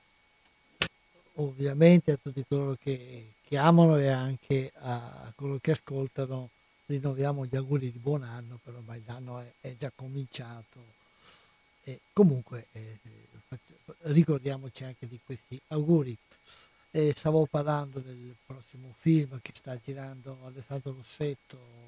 Ovviamente a tutti coloro che, che amano e anche a coloro che ascoltano rinnoviamo gli auguri di buon anno, però ormai l'anno è, è già cominciato. E comunque eh, ricordiamoci anche di questi auguri. E stavo parlando del prossimo film che sta girando Alessandro Rossetto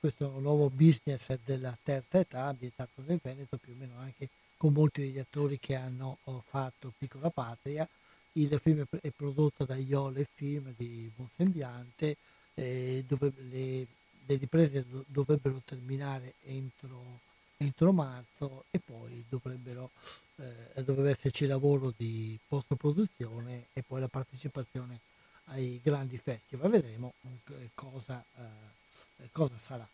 questo nuovo business della terza età ambientato nel Veneto più o meno anche con molti degli attori che hanno oh, fatto Piccola Patria. Il film è prodotto da Iole Film di Monsembiante, eh, dove le, le, riprese dovrebbero terminare entro, entro marzo e poi dovrebbero, eh, dovrebbe esserci lavoro di post-produzione e poi la partecipazione ai grandi festival. Vedremo cosa eh, cosa sarà,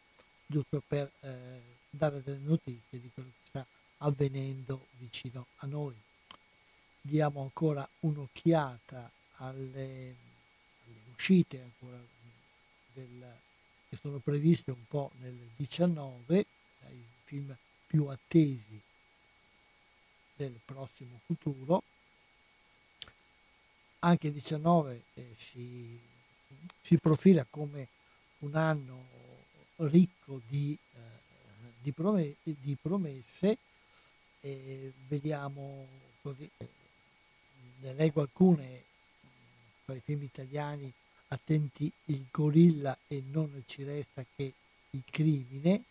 giusto per eh, dare delle notizie di quello che sta avvenendo vicino a noi. Diamo ancora un'occhiata alle, alle uscite ancora del, che sono previste un po' nel 19, i film più attesi del prossimo futuro. Anche il 19 eh, si, si profila come un anno ricco di, eh, di, promesse, di promesse e vediamo così, eh, ne leggo alcune tra i film italiani attenti il gorilla e non ci resta che il crimine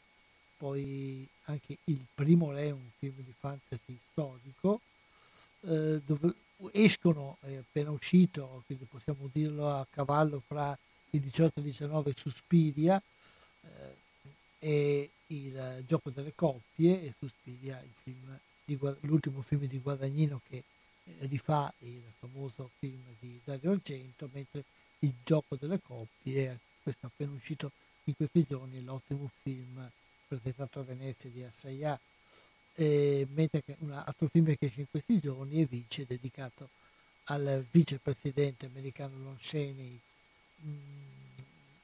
poi anche il primo re un film di fantasy storico eh, dove escono è appena uscito quindi possiamo dirlo a cavallo fra il 18 e il 19 Suspiria eh, e il gioco delle coppie e Suspiria, il film di, l'ultimo film di Guadagnino che eh, rifà il famoso film di Dario Argento, mentre il gioco delle coppie, questo è appena uscito in questi giorni, l'ottimo film presentato a Venezia di Assayà, eh, mentre un altro film che esce in questi giorni è Vice, dedicato al vicepresidente americano Lon Chaney, mm,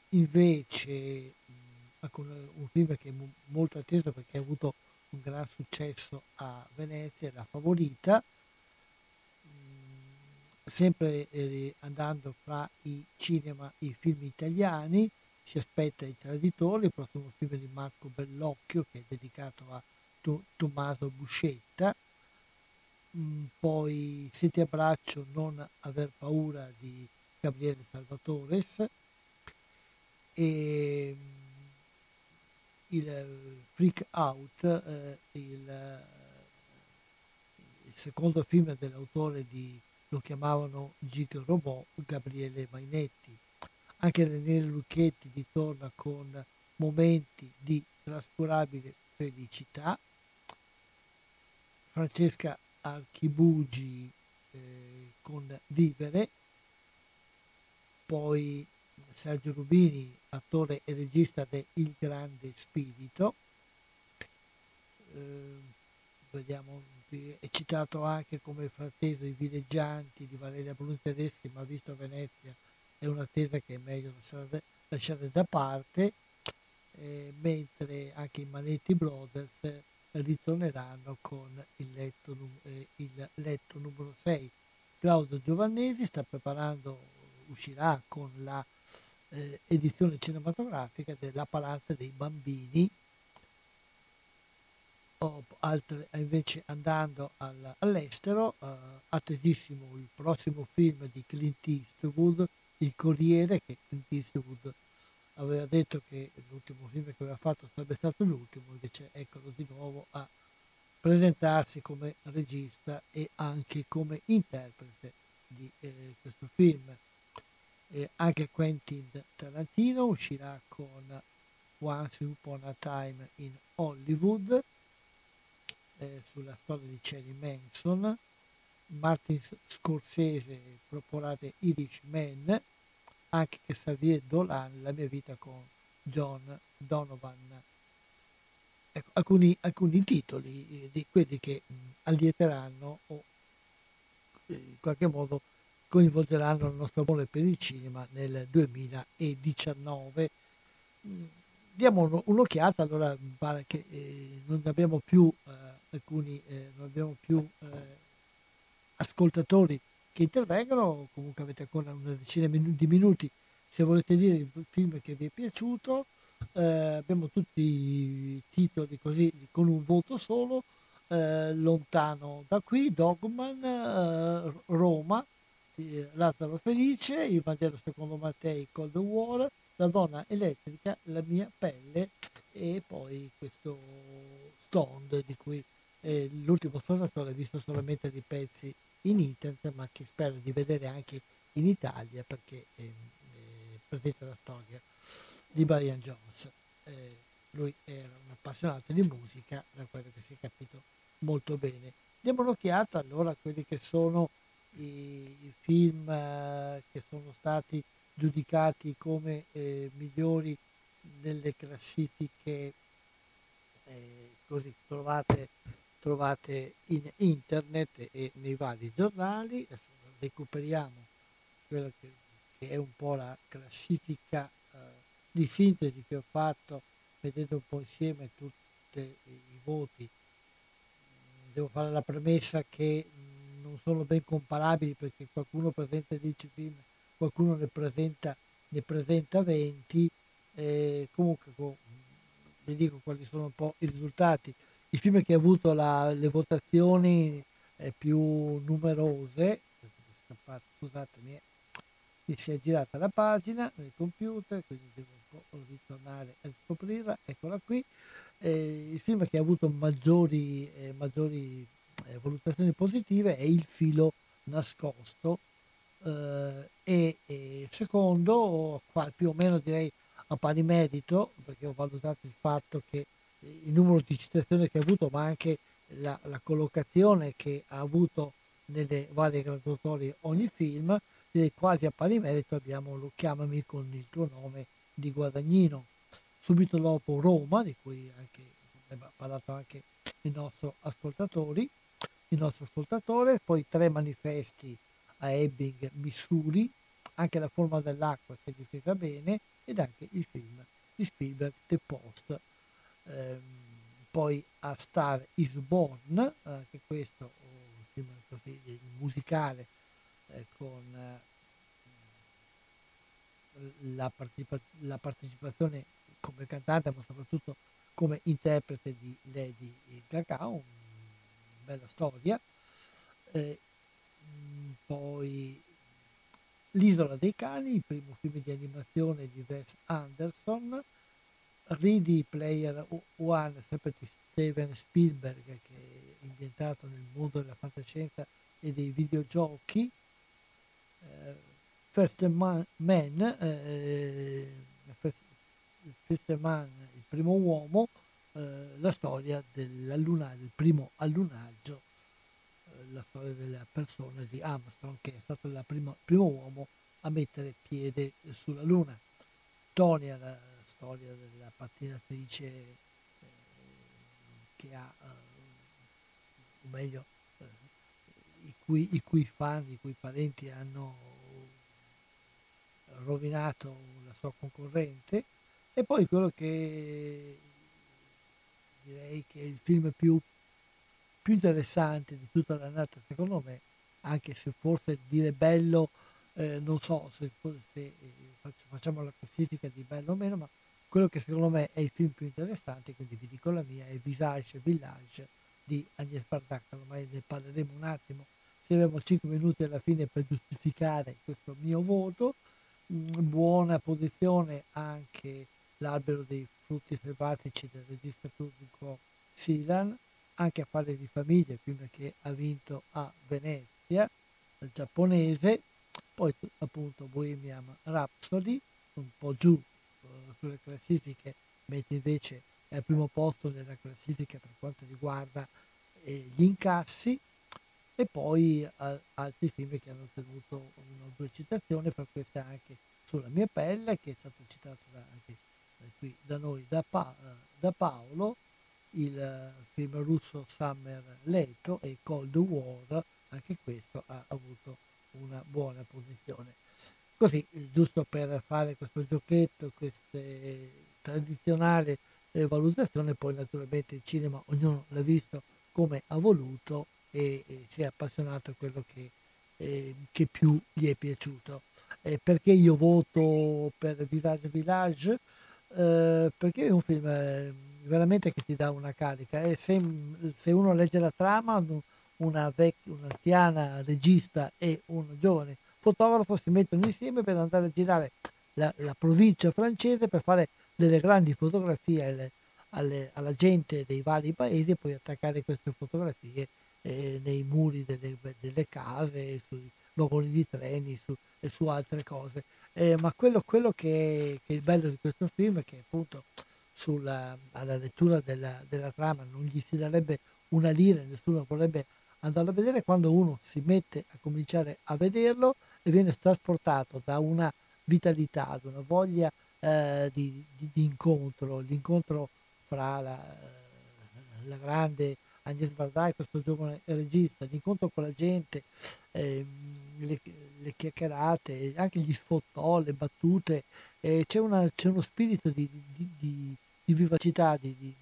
invece un film che è molto atteso perché ha avuto un gran successo a Venezia, La Favorita, sempre eh, andando fra i cinema, i film italiani, si aspetta I Traditori, il prossimo film di Marco Bellocchio che è dedicato a Tommaso Buscetta, poi Se ti abbraccio non aver paura di Gabriele Salvatores, e il Freak Out, eh, il, il, secondo film dell'autore di lo chiamavano Gig Robot Gabriele Mainetti. Anche Daniele Lucchetti ritorna con momenti di trascurabile felicità. Francesca Archibugi eh, con Vivere, poi Sergio Rubini, attore e regista de Il Grande Spirito, eh, vediamo è citato anche come frateso I villeggianti di Valeria Bruni Tedeschi, ma visto a Venezia è un'attesa che è meglio lasciare, da parte, eh, mentre anche i Manetti Brothers ritorneranno con il letto, eh, il letto numero 6. Claudio Giovannesi sta preparando, uscirà con la eh, edizione cinematografica della Palazza dei Bambini altre, invece andando al, all'estero, eh, attesissimo il prossimo film di Clint Eastwood, Il Corriere, che Clint Eastwood aveva detto che l'ultimo film che aveva fatto sarebbe stato l'ultimo, invece eccolo di nuovo a presentarsi come regista e anche come interprete di eh, questo film. Eh, anche Quentin Tarantino uscirà con Once Upon a Time in Hollywood eh, sulla storia di Cherry Manson, Martin Scorsese proporrà The Irishman, anche che Xavier Dolan, La mia vita con John Donovan. Ecco, alcuni, alcuni, titoli eh, di quelli che allieteranno o eh, in qualche modo coinvolgeranno il nostro amore per il cinema nel 2019 diamo un'occhiata, allora pare che eh, non abbiamo più eh, alcuni, eh, non abbiamo più eh, ascoltatori che intervengono, comunque avete ancora una decina di minuti. Se volete dire il film che vi è piaciuto, eh, abbiamo tutti i titoli così con un voto solo, eh, Lontano da qui, Dogman, Roma, Lazzaro Felice, Il Vangelo secondo Mattei, Cold War, la donna elettrica, la mia pelle e poi questo Stoned di cui eh, l'ultimo spogliatore ho visto solamente dei pezzi in internet ma che spero di vedere anche in Italia perché eh, eh, presenta la storia di Brian Jones. Eh, lui era un appassionato di musica, da quello che si è capito molto bene. Diamo un'occhiata allora a quelli che sono i, i film eh, che sono stati giudicati come eh, migliori nelle classifiche eh, così trovate, trovate in internet e nei vari giornali. Recuperiamo quello che, è un po' la classifica eh, di sintesi che ho fatto vedendo un po' insieme tutti i voti. Devo fare la premessa che non sono ben comparabili perché qualcuno presenta 10 film qualcuno ne presenta, ne presenta 20, eh, comunque vi dico quali sono un po' i risultati. Il film che ha avuto la, le votazioni eh, più numerose, scusatemi, mi si è girata la pagina nel computer, quindi devo un po' ritornare a scoprirla, eccola qui. Eh, il film che ha avuto maggiori, eh, maggiori eh, valutazioni positive è Il filo nascosto eh, e, e secondo, qua, più o meno direi a pari merito, perché ho valutato il fatto che il numero di citazioni che ha avuto, ma anche la, la collocazione che ha avuto nelle varie graduatorie ogni film, direi quasi a pari merito abbiamo lo Chiamami con il tuo nome di Guadagnino. Subito dopo Roma, di cui anche, ha parlato anche il nostro ascoltatori, il nostro ascoltatore, poi tre manifesti a Ebbing, Missouri, anche la forma dell'acqua si è difesa bene ed anche il film di Spielberg, The Post. Ehm, poi a Star is Born, anche questo un film così, musicale eh, con eh, la, partecipa- la, partecipazione come cantante ma soprattutto come interprete di Lady Gaga, una bella storia. Eh, poi L'isola dei cani, il primo film di animazione di Wes Anderson, Ready Player One, sempre di Steven Spielberg, che è ambientato nel mondo della fantascienza e dei videogiochi, eh, First Man, Man eh, First Man, il primo uomo, eh, la storia del primo allunaggio, eh, la storia della persona di Armstrong, che è stato il primo, uomo a mettere piede sulla Luna. Tonia, la storia della pattinatrice eh, che ha, eh, o meglio, eh, i, cui, i cui fan, i cui parenti hanno rovinato la sua concorrente. E poi quello che direi che è il film più, più interessante di tutta l'annata secondo me anche se forse dire bello eh, non so se, se eh, facciamo la classifica di bello o meno ma quello che secondo me è il film più interessante quindi vi dico la mia è Visage Village di Agnès Bardac. Ormai ne parleremo un attimo. Se abbiamo 5 minuti alla fine per giustificare questo mio voto buona posizione anche l'albero dei frutti selvatici del regista turco Silan, anche a fare di famiglia, film che ha vinto a Venezia, giapponese, poi appunto Bohemian Rhapsody, un po' giù sulle classifiche, mentre invece è al primo posto nella classifica per quanto riguarda eh, gli incassi, e poi uh, altri film che hanno ottenuto una o due citazioni, fra queste anche sulla mia pelle, che è stato citato da, anche qui da noi, da, pa- da Paolo, il eh, film russo Summer Leto e Cold War, anche questo ha avuto una buona posizione. Così, giusto per fare questo giochetto, queste tradizionali eh, valutazioni, poi naturalmente il cinema ognuno l'ha visto come ha voluto e, e si è appassionato a quello che, eh, che più gli è piaciuto. Eh, perché io voto per Visage Village? Eh, perché è un film eh, veramente che ti dà una carica e se, se uno legge la trama una vec- un'anziana regista e un giovane fotografo si mettono insieme per andare a girare la, la provincia francese per fare delle grandi fotografie alle, alle, alla gente dei vari paesi e poi attaccare queste fotografie eh, nei muri delle, delle case, sui vagoni di treni su, e su altre cose. Eh, ma quello, quello che, che, è il bello di questo film è che appunto sulla, alla lettura della, della, trama non gli si darebbe una lira, nessuno vorrebbe andarlo a vedere quando uno si mette a cominciare a vederlo e viene trasportato da una vitalità, da una voglia eh, di, di, di, incontro, l'incontro fra la, la grande Agnès Bardai, questo giovane regista, l'incontro con la gente, eh, le, le, chiacchierate, anche gli sfottò, le battute, eh, c'è, una, c'è, uno spirito di, di, di, di vivacità, di,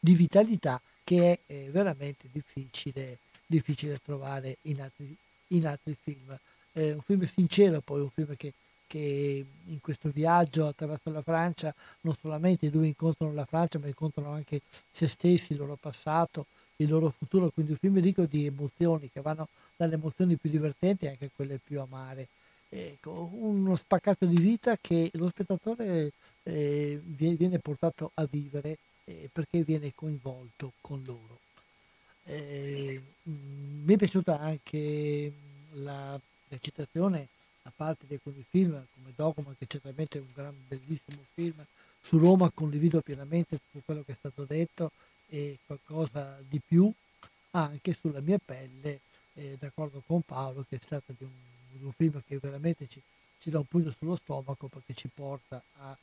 vitalità che è eh, veramente difficile, difficile trovare in altri, in altri film. È un film sincero, poi un film che che in questo viaggio attraverso la Francia non solamente i due incontrano la Francia ma incontrano anche se stessi, il loro passato, il loro futuro, quindi un film ricco di emozioni che vanno dalle emozioni più divertenti anche a quelle più amare. Ecco, uno spaccato di vita che lo spettatore eh, viene portato a vivere eh, perché viene coinvolto con loro. Eh, mi è piaciuta anche la, la citazione a parte di alcuni film come Dogma che certamente è un gran bellissimo film. Su Roma condivido pienamente tutto quello che è stato detto e qualcosa di più anche sulla mia pelle eh, d'accordo con Paolo che è stato di un, di un film che veramente ci, ci, dà un pugno sullo stomaco perché ci porta a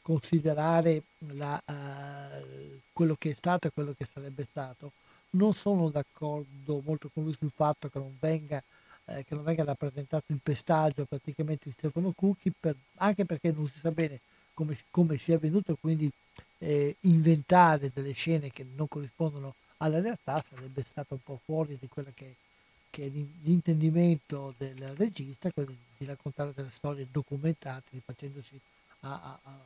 considerare la, uh, quello che è stato e quello che sarebbe stato non sono d'accordo molto con lui sul fatto che non venga eh, che non venga rappresentato in pestaggio praticamente di Stefano Cucchi, per, anche perché non si sa bene come, come sia avvenuto, quindi eh, inventare delle scene che non corrispondono alla realtà sarebbe stato un po' fuori di quello che, che è l'intendimento del regista, quello di raccontare delle storie documentate, rifacendosi a, a, a,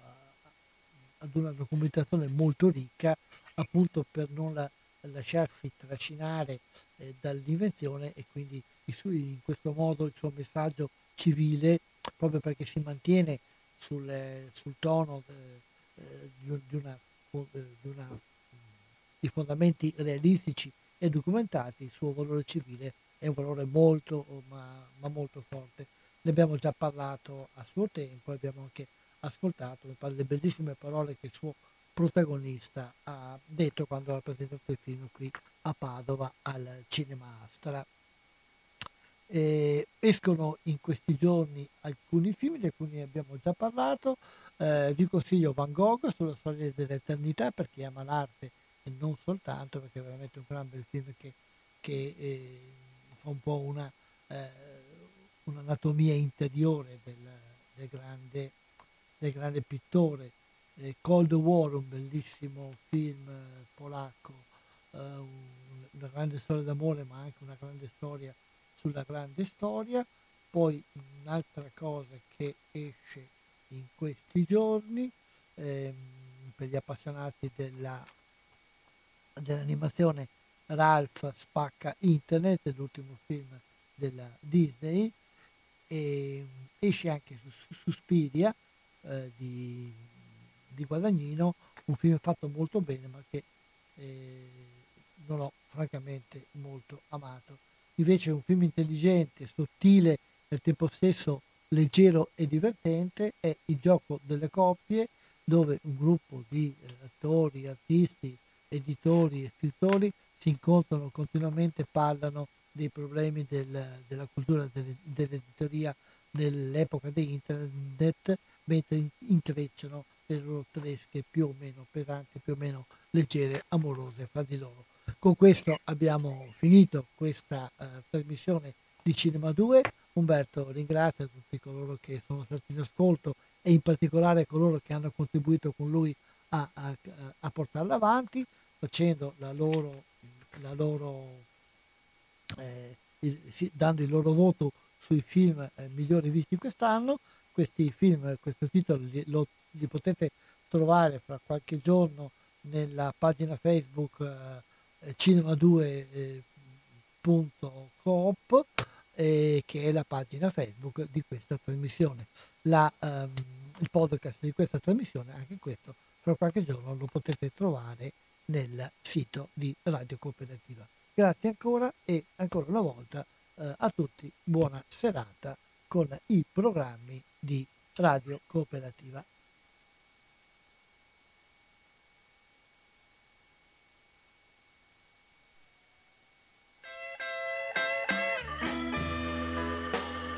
ad una documentazione molto ricca, appunto per non la, lasciarsi trascinare eh, dall'invenzione e quindi in questo modo il suo messaggio civile, proprio perché si mantiene sul, sul tono eh, di, di, una, di, una, di, fondamenti realistici e documentati, il suo valore civile è un valore molto, ma, ma molto forte. Ne abbiamo già parlato a suo tempo, abbiamo anche ascoltato le bellissime parole che il suo protagonista ha detto quando ha presentato il film qui a Padova al Cinema Astra. Eh, escono in questi giorni alcuni film, di alcuni abbiamo già parlato. Eh, vi consiglio Van Gogh sulla storia dell'eternità per chi ama l'arte e non soltanto, perché è veramente un gran bel film che, che eh, fa un po' una, eh, un'anatomia interiore del, del, grande, del grande pittore. Eh, Cold War, un bellissimo film eh, polacco, una grande storia d'amore, ma anche una grande storia sulla grande storia, poi un'altra cosa che esce in questi giorni ehm, per gli appassionati della, dell'animazione Ralph spacca internet, l'ultimo film della Disney, e esce anche su, su Suspiria eh, di, di, Guadagnino, un film fatto molto bene ma che eh, non ho francamente molto amato. Invece un film intelligente, sottile e al tempo stesso leggero e divertente. È Il gioco delle coppie, dove un gruppo di eh, attori, artisti, editori e scrittori si incontrano continuamente, parlano dei problemi del, della cultura delle, dell'editoria nell'epoca di internet, mentre intrecciano tedesche più o meno pesanti, più o meno leggere, amorose fra di loro. Con questo abbiamo finito questa uh, trasmissione di Cinema 2. Umberto ringrazia tutti coloro che sono stati in ascolto e in particolare coloro che hanno contribuito con lui a, a, a portarla avanti, facendo la loro, la loro eh, il, sì, dando il loro voto sui film eh, migliori visti quest'anno. Questi film, questo titolo lo, li potete trovare fra qualche giorno nella pagina Facebook eh, cinema2.coop eh, che è la pagina Facebook di questa trasmissione. La, um, il podcast di questa trasmissione, anche questo, fra qualche giorno lo potete trovare nel sito di Radio Cooperativa. Grazie ancora e ancora una volta eh, a tutti buona serata con i programmi di Radio Cooperativa.